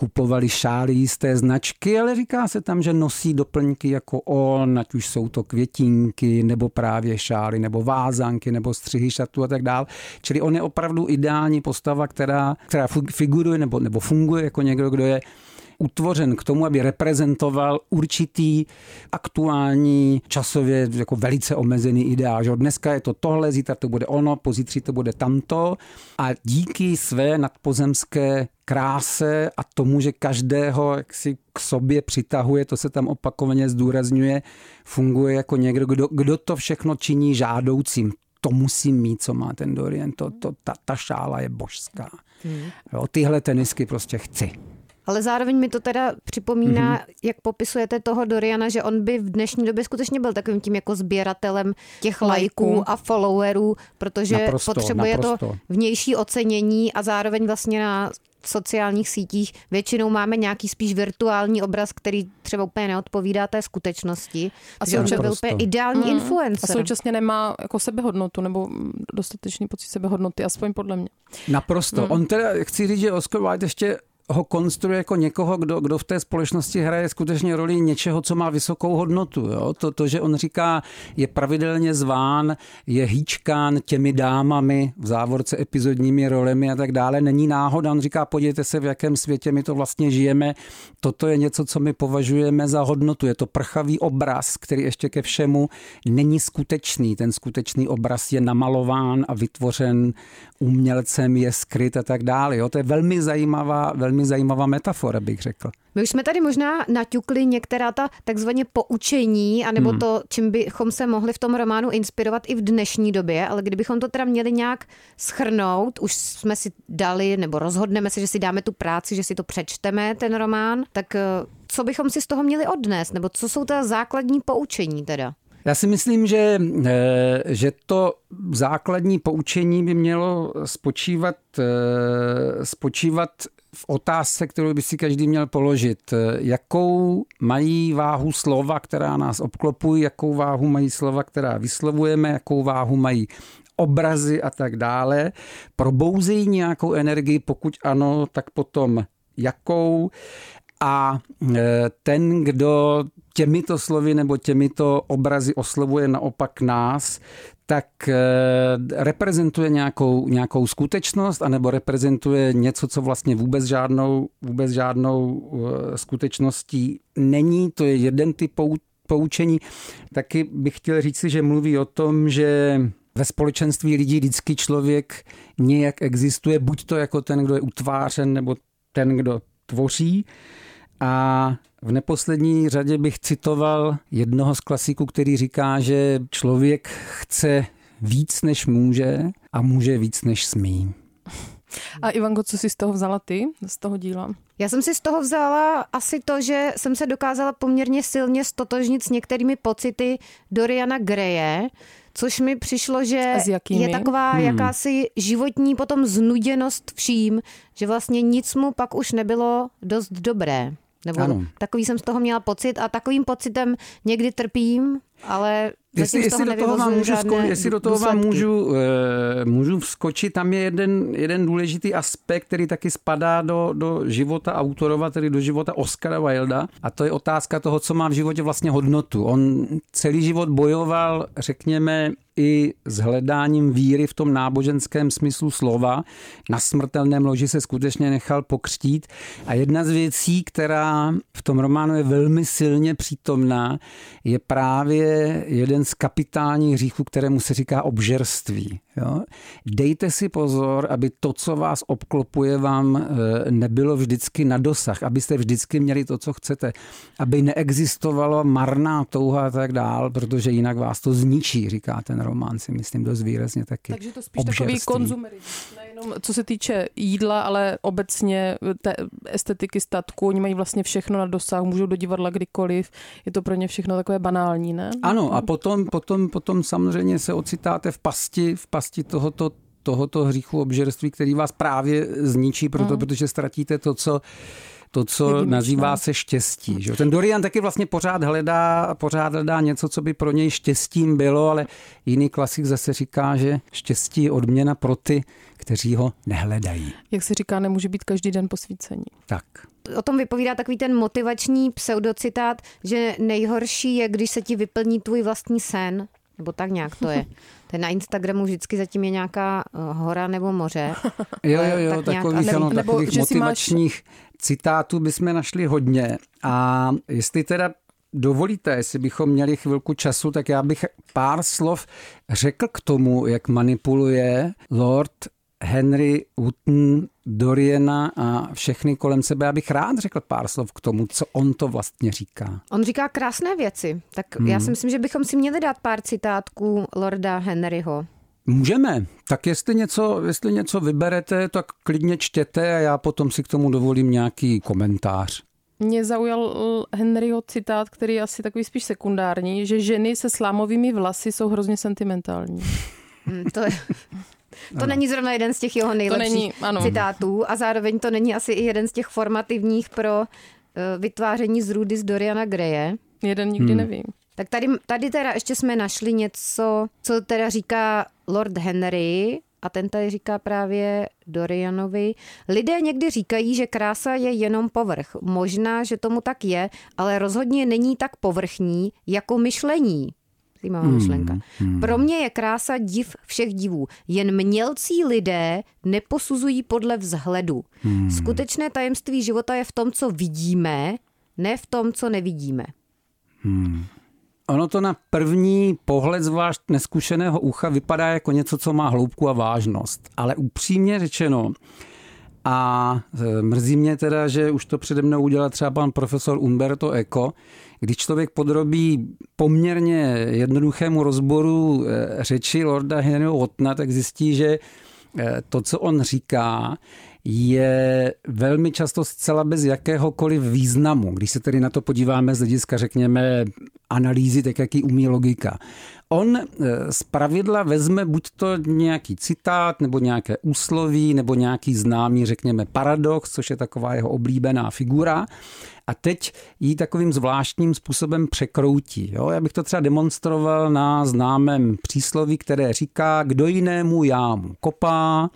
kupovali šály jisté značky, ale říká se tam, že nosí doplňky jako on, ať už jsou to květinky, nebo právě šály, nebo vázanky, nebo střihy šatu a tak dál. Čili on je opravdu ideální postava, která, která figuruje nebo, nebo funguje jako někdo, kdo je utvořen k tomu, aby reprezentoval určitý aktuální časově jako velice omezený ideál. Že dneska je to tohle, zítra to bude ono, pozítří to bude tamto a díky své nadpozemské kráse a tomu, že každého jak si k sobě přitahuje, to se tam opakovaně zdůrazňuje, funguje jako někdo, kdo, kdo to všechno činí žádoucím. To musím mít, co má ten Dorian. To, to, ta, ta šála je božská. Hmm. Jo, tyhle tenisky prostě chci. Ale zároveň mi to teda připomíná, mm-hmm. jak popisujete toho Doriana, že on by v dnešní době skutečně byl takovým tím jako sběratelem těch lajků a followerů, protože naprosto, potřebuje naprosto. to vnější ocenění a zároveň vlastně na sociálních sítích většinou máme nějaký spíš virtuální obraz, který třeba úplně neodpovídá té skutečnosti. A že on byl úplně ideální mm. influencer. A současně nemá jako sebehodnotu nebo dostatečný pocit sebehodnoty, aspoň podle mě. Naprosto. Mm. On teda, chci říct, že Oscar Wilde ještě ho konstruuje jako někoho, kdo, kdo v té společnosti hraje skutečně roli něčeho, co má vysokou hodnotu. Jo? To, to, že on říká, je pravidelně zván, je hýčkán těmi dámami v závorce epizodními rolemi a tak dále, není náhoda. On říká, podívejte se, v jakém světě my to vlastně žijeme. Toto je něco, co my považujeme za hodnotu. Je to prchavý obraz, který ještě ke všemu není skutečný. Ten skutečný obraz je namalován a vytvořen umělcem, je skryt a tak dále. Jo? To je velmi zajímavá, velmi velmi zajímavá metafora, bych řekl. My už jsme tady možná naťukli některá ta takzvaně poučení, anebo hmm. to, čím bychom se mohli v tom románu inspirovat i v dnešní době, ale kdybychom to teda měli nějak schrnout, už jsme si dali, nebo rozhodneme se, že si dáme tu práci, že si to přečteme, ten román, tak eh, co bychom si z toho měli odnést, nebo co jsou ta základní poučení teda? Já si myslím, že, eh, že to základní poučení by mělo spočívat, eh, spočívat v otázce, kterou by si každý měl položit. Jakou mají váhu slova, která nás obklopují, jakou váhu mají slova, která vyslovujeme, jakou váhu mají obrazy a tak dále. Probouzejí nějakou energii, pokud ano, tak potom jakou. A e, ten, kdo těmito slovy nebo těmito obrazy oslovuje naopak nás, tak eh, reprezentuje nějakou, nějakou skutečnost anebo reprezentuje něco, co vlastně vůbec žádnou, vůbec žádnou eh, skutečností není. To je jeden typ poučení. Taky bych chtěl říct, že mluví o tom, že ve společenství lidí vždycky člověk nějak existuje, buď to jako ten, kdo je utvářen, nebo ten, kdo tvoří. A v neposlední řadě bych citoval jednoho z klasiků, který říká, že člověk chce víc, než může a může víc, než smí. A Ivanko, co jsi z toho vzala ty, z toho díla? Já jsem si z toho vzala asi to, že jsem se dokázala poměrně silně stotožnit s některými pocity Doriana Greje, což mi přišlo, že je taková hmm. jakási životní potom znuděnost vším, že vlastně nic mu pak už nebylo dost dobré. Nebo ano. takový jsem z toho měla pocit a takovým pocitem někdy trpím, ale Jestli, jestli, do toho vám můžu, sko- jestli do toho vám můžu, e, můžu vskočit, tam je jeden, jeden důležitý aspekt, který taky spadá do, do života autorova, tedy do života Oscara Wilda a to je otázka toho, co má v životě vlastně hodnotu. On celý život bojoval, řekněme, i s hledáním víry v tom náboženském smyslu slova. Na smrtelném loži se skutečně nechal pokřtít. A jedna z věcí, která v tom románu je velmi silně přítomná, je právě jeden z kapitálních hříchů, kterému se říká obžerství. Jo? Dejte si pozor, aby to, co vás obklopuje, vám eh, nebylo vždycky na dosah, abyste vždycky měli to, co chcete, aby neexistovalo marná touha a tak dál, protože jinak vás to zničí, říká ten román, si myslím dost výrazně taky. Takže to spíš Obžerství. takový konzumerismus, nejenom co se týče jídla, ale obecně té estetiky statku, oni mají vlastně všechno na dosah, můžou do divadla kdykoliv, je to pro ně všechno takové banální, ne? Ano, a potom, potom, potom samozřejmě se ocitáte v pasti, v pasti tohoto tohoto hříchu obžerství, který vás právě zničí, proto, mm. protože ztratíte to, co to, co nazývá se štěstí. Že? Ten Dorian taky vlastně pořád hledá, pořád hledá něco, co by pro něj štěstím bylo, ale jiný klasik zase říká, že štěstí je odměna pro ty, kteří ho nehledají. Jak se říká, nemůže být každý den posvícení. Tak. O tom vypovídá takový ten motivační pseudocitát, že nejhorší je, když se ti vyplní tvůj vlastní sen. Nebo tak nějak to je. Ten na Instagramu vždycky zatím je nějaká eh, hora nebo moře. Jo, jo, jo, tak takových, nějak, ano, nebo, takových motivačních máš... citátů bychom našli hodně. A jestli teda dovolíte, jestli bychom měli chvilku času, tak já bych pár slov řekl k tomu, jak manipuluje Lord Henry Wotton, Doriana a všechny kolem sebe. Já bych rád řekl pár slov k tomu, co on to vlastně říká. On říká krásné věci, tak hmm. já si myslím, že bychom si měli dát pár citátků Lorda Henryho. Můžeme. Tak jestli něco, jestli něco vyberete, tak klidně čtěte a já potom si k tomu dovolím nějaký komentář. Mě zaujal Henryho citát, který je asi takový spíš sekundární, že ženy se slámovými vlasy jsou hrozně sentimentální. Hmm, to je... To ano. není zrovna jeden z těch jeho nejlepších není, ano. citátů a zároveň to není asi i jeden z těch formativních pro uh, vytváření zrůdy z Doriana Greje. Jeden nikdy hmm. nevím. Tak tady, tady teda ještě jsme našli něco, co teda říká Lord Henry a ten tady říká právě Dorianovi. Lidé někdy říkají, že krása je jenom povrch. Možná, že tomu tak je, ale rozhodně není tak povrchní jako myšlení. Zajímavá hmm, myšlenka. Hmm. Pro mě je krása div všech divů. Jen mělcí lidé neposuzují podle vzhledu. Hmm. Skutečné tajemství života je v tom, co vidíme, ne v tom, co nevidíme. Hmm. Ono to na první pohled, zvlášť neskušeného ucha, vypadá jako něco, co má hloubku a vážnost. Ale upřímně řečeno, a e, mrzí mě teda, že už to přede mnou udělal třeba pan profesor Umberto Eco, když člověk podrobí poměrně jednoduchému rozboru e, řeči Lorda Henryho Wattona, tak zjistí, že e, to, co on říká, je velmi často zcela bez jakéhokoliv významu, když se tedy na to podíváme z hlediska, řekněme, analýzy, tak jaký umí logika. On eh, z pravidla vezme buď to nějaký citát, nebo nějaké úsloví, nebo nějaký známý, řekněme, paradox, což je taková jeho oblíbená figura, a teď ji takovým zvláštním způsobem překroutí. Jo? Já bych to třeba demonstroval na známém přísloví, které říká, kdo jinému jámu kopá,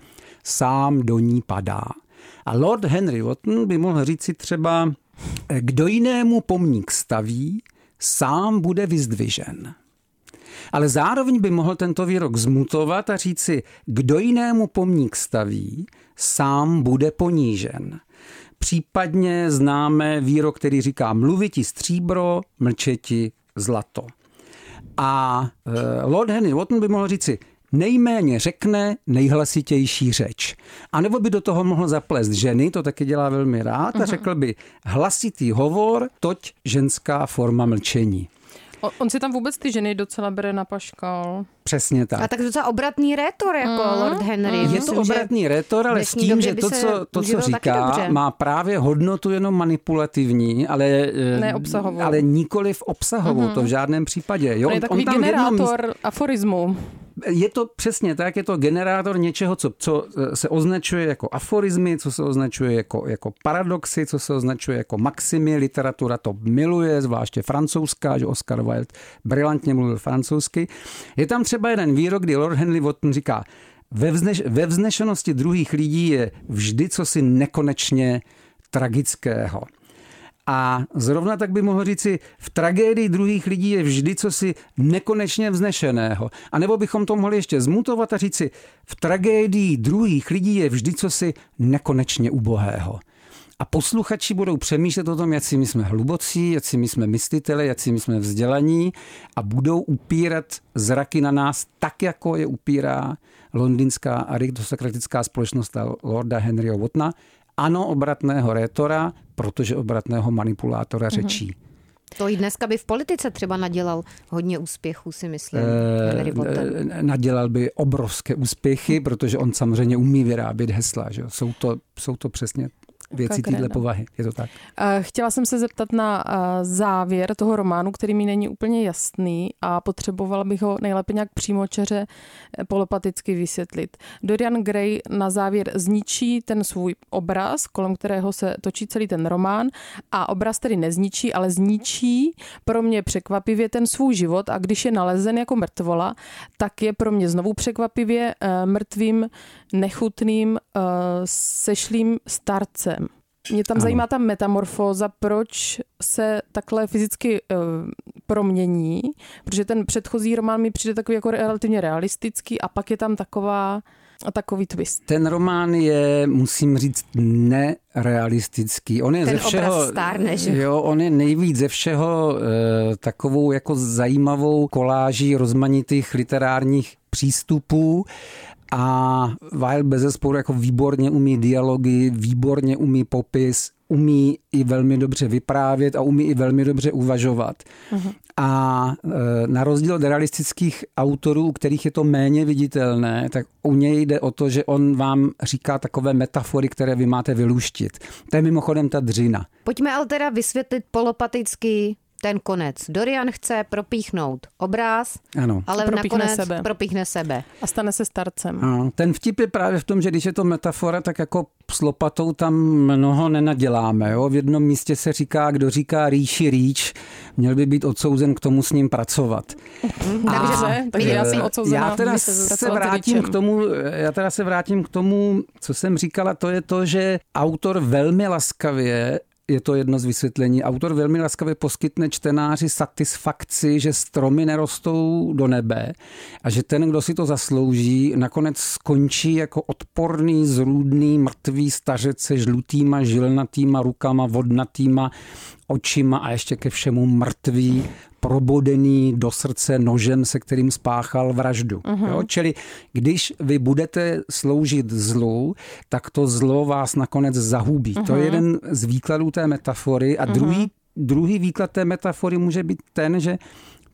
sám do ní padá. A Lord Henry Wotton by mohl říci třeba, kdo jinému pomník staví, sám bude vyzdvižen. Ale zároveň by mohl tento výrok zmutovat a říci, kdo jinému pomník staví, sám bude ponížen. Případně známe výrok, který říká mluviti stříbro, mlčeti zlato. A e, Lord Henry Wotton by mohl říci, nejméně řekne nejhlasitější řeč. A nebo by do toho mohl zaplést ženy, to taky dělá velmi rád, a mhm. řekl by hlasitý hovor, toť ženská forma mlčení. On, on si tam vůbec ty ženy docela bere na paškal. Přesně tak. A tak docela obratný rétor jako mm. Lord Henry. Mm. Je to obratný rétor, ale s tím, že to, co, to, co říká, má právě hodnotu jenom manipulativní, ale, eh, ne obsahovou. ale nikoli v obsahovou, mm-hmm. to v žádném případě. Jo? On je takový on tam generátor jednom... aforismu. Je to přesně tak, je to generátor něčeho, co, co eh, se označuje jako aforizmy, co se označuje jako, jako paradoxy, co se označuje jako maximy. Literatura to miluje, zvláště francouzská, že Oscar Wilde brilantně mluvil francouzsky. Je tam třeba jeden výrok, kdy Lord Henry Wotton říká, ve, vzneš, ve vznešenosti druhých lidí je vždy cosi nekonečně tragického. A zrovna tak by mohl říci, v tragédii druhých lidí je vždy cosi nekonečně vznešeného. A nebo bychom to mohli ještě zmutovat a říci, v tragédii druhých lidí je vždy cosi nekonečně ubohého. A posluchači budou přemýšlet o tom, jak si my jsme hlubocí, jak si my jsme myslitele, jak si my jsme vzdělaní a budou upírat zraky na nás tak, jako je upírá londýnská aristokratická společnost Lorda Henryho Wattona. Ano, obratného rétora, protože obratného manipulátora mhm. řečí. Mm-hmm. To i dneska by v politice třeba nadělal hodně úspěchů, si myslím. E, nadělal by obrovské úspěchy, protože on samozřejmě umí vyrábět hesla. Že? Jsou, to, jsou to přesně věci této povahy. Je to tak. Chtěla jsem se zeptat na závěr toho románu, který mi není úplně jasný a potřebovala bych ho nejlépe nějak přímočeře eh, polopaticky vysvětlit. Dorian Gray na závěr zničí ten svůj obraz, kolem kterého se točí celý ten román a obraz tedy nezničí, ale zničí pro mě překvapivě ten svůj život a když je nalezen jako mrtvola, tak je pro mě znovu překvapivě eh, mrtvým, nechutným, eh, sešlým starcem. Mě tam ano. zajímá ta metamorfóza, proč se takhle fyzicky uh, promění, protože ten předchozí román mi přijde takový jako relativně realistický a pak je tam taková a takový twist. Ten román je, musím říct, nerealistický. On je Ten ze všeho, stárne, že? Jo, on je nejvíc ze všeho e, takovou jako zajímavou koláží rozmanitých literárních přístupů a Weil bez zesporu jako výborně umí dialogy, výborně umí popis, umí i velmi dobře vyprávět a umí i velmi dobře uvažovat. Uh-huh. A e, na rozdíl od realistických autorů, u kterých je to méně viditelné, tak u něj jde o to, že on vám říká takové metafory, které vy máte vyluštit. To je mimochodem ta dřina. Pojďme ale teda vysvětlit polopaticky ten konec. Dorian chce propíchnout obráz, ano. ale propíchne nakonec sebe. propíchne sebe. A stane se starcem. A ten vtip je právě v tom, že když je to metafora, tak jako s lopatou tam mnoho nenaděláme. Jo? V jednom místě se říká, kdo říká rýši rýč, měl by být odsouzen k tomu s ním pracovat. Mm, a, takže, takže já jsem odsouzená. Já teda se vrátím k tomu, já teda se vrátím k tomu, co jsem říkala, to je to, že autor velmi laskavě je to jedno z vysvětlení. Autor velmi laskavě poskytne čtenáři satisfakci, že stromy nerostou do nebe a že ten, kdo si to zaslouží, nakonec skončí jako odporný, zrůdný, mrtvý stařec se žlutýma, žilnatýma rukama, vodnatýma očima a ještě ke všemu mrtvý, probodený do srdce nožem, se kterým spáchal vraždu. Uh-huh. Jo? Čili když vy budete sloužit zlu, tak to zlo vás nakonec zahubí. Uh-huh. To je mhm. jeden z výkladů té metafory. A uh-huh. druhý, druhý výklad té metafory může být ten, že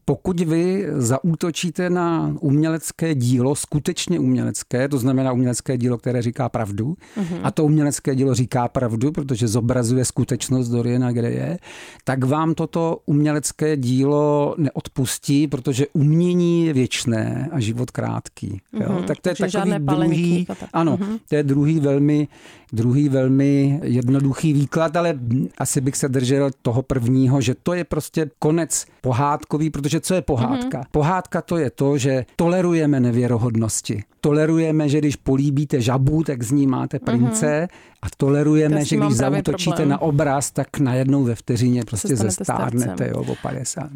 pokud vy zaútočíte na umělecké dílo, skutečně umělecké, to znamená umělecké dílo, které říká pravdu, mm-hmm. a to umělecké dílo říká pravdu, protože zobrazuje skutečnost Doriana Greje, tak vám toto umělecké dílo neodpustí, protože umění je věčné a život krátký. Mm-hmm. Jo? Mhm. Tak to je Takže takový druhý, ano, mm-hmm. to je druhý velmi Druhý velmi jednoduchý výklad, ale asi bych se držel toho prvního, že to je prostě konec pohádkový, protože co je pohádka? Mm-hmm. Pohádka to je to, že tolerujeme nevěrohodnosti. Tolerujeme, že když políbíte žabu, tak z ní máte prince mm-hmm. a tolerujeme, že když zautočíte problém. na obraz, tak najednou ve vteřině prostě zestárnete jo, o 50,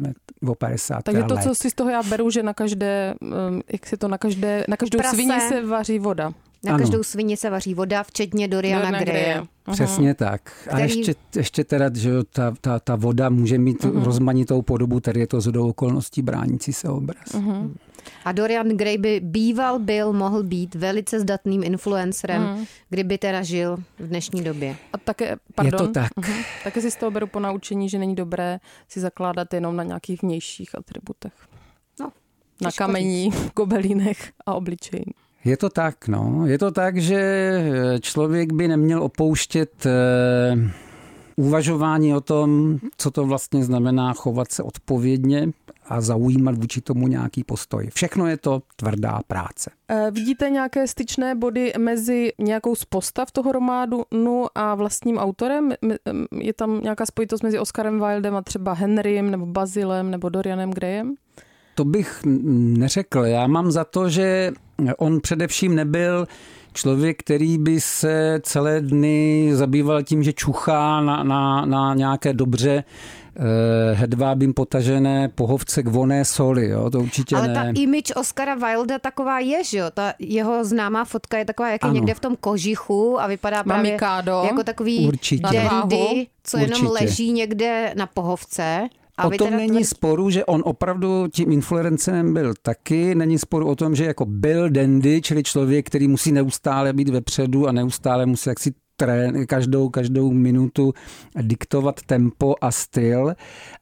o 50 Takže to, let. co si z toho já beru, že na každé, um, jak se to na každé, na každou Prase. svině se vaří voda. Na ano. každou svině se vaří voda, včetně Doriana Greje. Přesně tak. A Který... ještě, ještě teda, že ta, ta, ta voda může mít uh-huh. rozmanitou podobu, tady je to zhodou okolností bránící se obraz. Uh-huh. A Dorian Gray by býval, byl, mohl být velice zdatným influencerem, uh-huh. kdyby teda žil v dnešní době. A také, pardon, je to tak. Uh-huh. Také si z toho beru po naučení, že není dobré si zakládat jenom na nějakých vnějších atributech. No, na kamení, gobelínech a obličeji. Je to tak, no. Je to tak, že člověk by neměl opouštět eh, uvažování o tom, co to vlastně znamená chovat se odpovědně a zaujímat vůči tomu nějaký postoj. Všechno je to tvrdá práce. E, vidíte nějaké styčné body mezi nějakou z postav toho románu a vlastním autorem? Je tam nějaká spojitost mezi Oscarem Wildem a třeba Henrym nebo Bazilem nebo Dorianem Grayem? To bych neřekl. Já mám za to, že on především nebyl člověk, který by se celé dny zabýval tím, že čuchá na, na, na nějaké dobře eh, hedvábím potažené pohovce k voné soli, jo, to určitě Ale ne. ta image Oscara Wilda taková je, že jo? Ta jeho známá fotka je taková, jak je Ano. někde v tom kožichu a vypadá právě jako takový Určitě. dandy, co jenom Určitě. leží někde na pohovce. A O tom teda není tvrdí- sporu, že on opravdu tím influencerem byl taky. Není sporu o tom, že jako byl dandy, čili člověk, který musí neustále být vepředu a neustále musí jaksi trén, každou, každou minutu diktovat tempo a styl,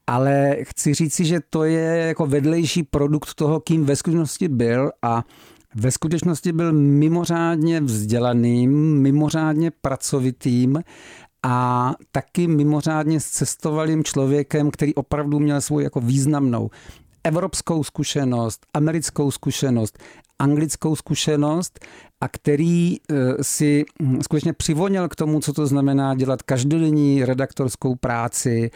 ale chci říci, že to je jako vedlejší produkt toho, kým ve skutečnosti byl. A ve skutečnosti byl mimořádně vzdělaným, mimořádně pracovitým a taky mimořádně cestovalým člověkem, který opravdu měl svou jako významnou evropskou zkušenost, americkou zkušenost, anglickou zkušenost a který eh, si hm, skutečně přivonil k tomu, co to znamená dělat každodenní redaktorskou práci,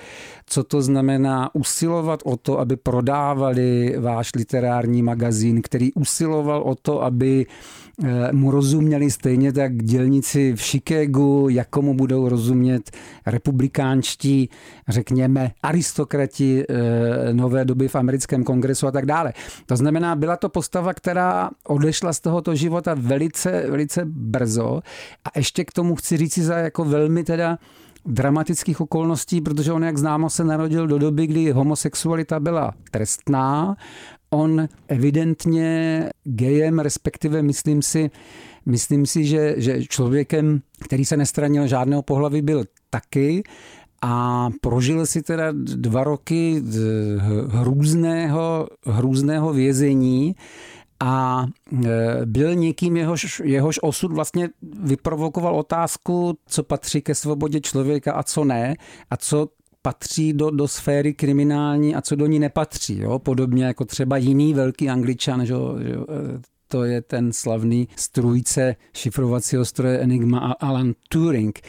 co to znamená usilovat o to, aby prodávali váš literární magazín, který usiloval o to, aby eh, mu rozuměli stejně tak dělníci v Chicagu, jakomu budou rozumět republikánští, řekněme, aristokrati eh, nové doby v americkém kongresu a tak dále. To znamená, byla to postava, která odešla z tohoto života velice, velice brzo. A ještě k tomu chci říct za jako velmi teda dramatických okolností, protože on, jak známo, se narodil do doby, kdy homosexualita byla trestná. On evidentně gejem, respektive myslím si, myslím si, že, že člověkem, který se nestranil žádného pohlaví, byl taky. A prožil si teda dva roky hrůzného, hrůzného vězení a e, byl někým, jehož, jehož osud vlastně vyprovokoval otázku, co patří ke svobodě člověka a co ne, a co patří do, do sféry kriminální a co do ní nepatří. Jo? Podobně jako třeba jiný velký angličan, že, že, e, to je ten slavný strůjce šifrovacího stroje Enigma Alan Turing.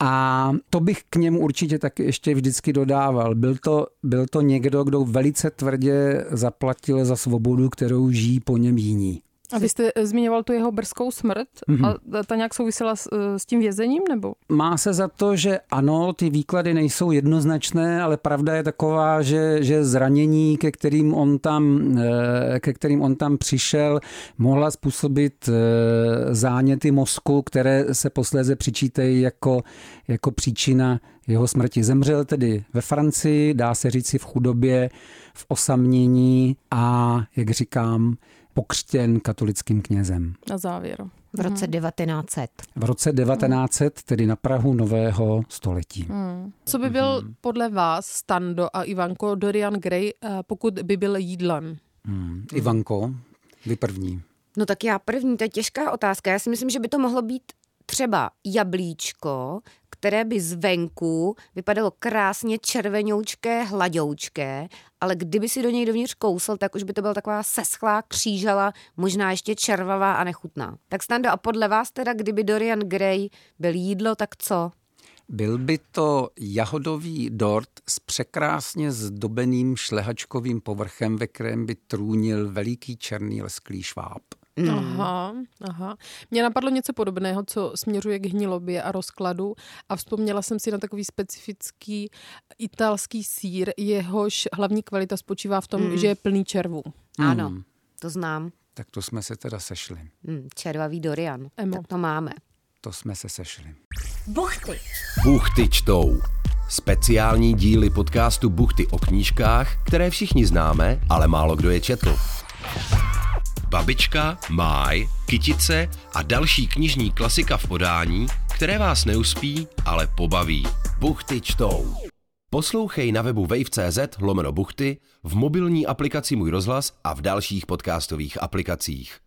A to bych k němu určitě taky ještě vždycky dodával. Byl to, byl to někdo, kdo velice tvrdě zaplatil za svobodu, kterou žijí po něm jiní. A vy jste eh, zmiňoval tu jeho brzkou smrt Mhm. a ta- ta nějak souvisela s, eh, s tím vězením, nebo? Má se za to, že ano, ty výklady nejsou jednoznačné, ale pravda je taková, že, že zranění, ke kterým, on tam, eh, ke kterým on tam přišel, mohla způsobit záněty mozku, které se posléze přičítají jako, jako příčina jeho smrti. Zemřel tedy ve Francii, dá se říci v chudobě, v osamění a, jak říkám, pokřtěn katolickým knězem. Na závěr. v roce 1900. V roce 1900, tedy na Prahu nového století. Hmm. Co by byl podle vás, Stando a Ivanko, Dorian Gray, eh, pokud by byl jídlem? Hmm. Ivanko, vy první. No tak já první, to je těžká otázka. Já si myslím, že by to mohlo být třeba jablíčko, které by zvenku vypadalo krásně červenoučké, hladoučké, ale kdyby si do něj dovnitř kousl, tak už by to byla taková seschlá křížala, možná ještě červavá a nechutná. Tak Stando, a podle vás teda, kdyby Dorian Gray byl jídlo, tak co? Byl by to jahodový dort s překrásně zdobeným šlehačkovým povrchem, ve kterém by trůnil veliký černý lesklý šváb. Mm. Aha, aha. Mně napadlo něco podobného, co směřuje k hnilobě a rozkladu a vzpomněla jsem si na takový specifický italský sír, jehož hlavní kvalita spočívá v tom, Mm. že je plný červů. Ano, Hmm. to znám. Tak to jsme se teda sešli. Mm, červavý Dorian. Emo. Tak to máme. To jsme se sešli. Buchty. Buchty čtou. Speciální díly podcastu Buchty o knížkách, které všichni známe, ale málo kdo je četl. Babička, Máj, Kytice a další knižní klasika v podání, které vás neuspí, ale pobaví. Buchty čtou. Poslouchej na webu wave.cz lomeno buchty, v mobilní aplikaci Můj rozhlas a v dalších podcastových aplikacích.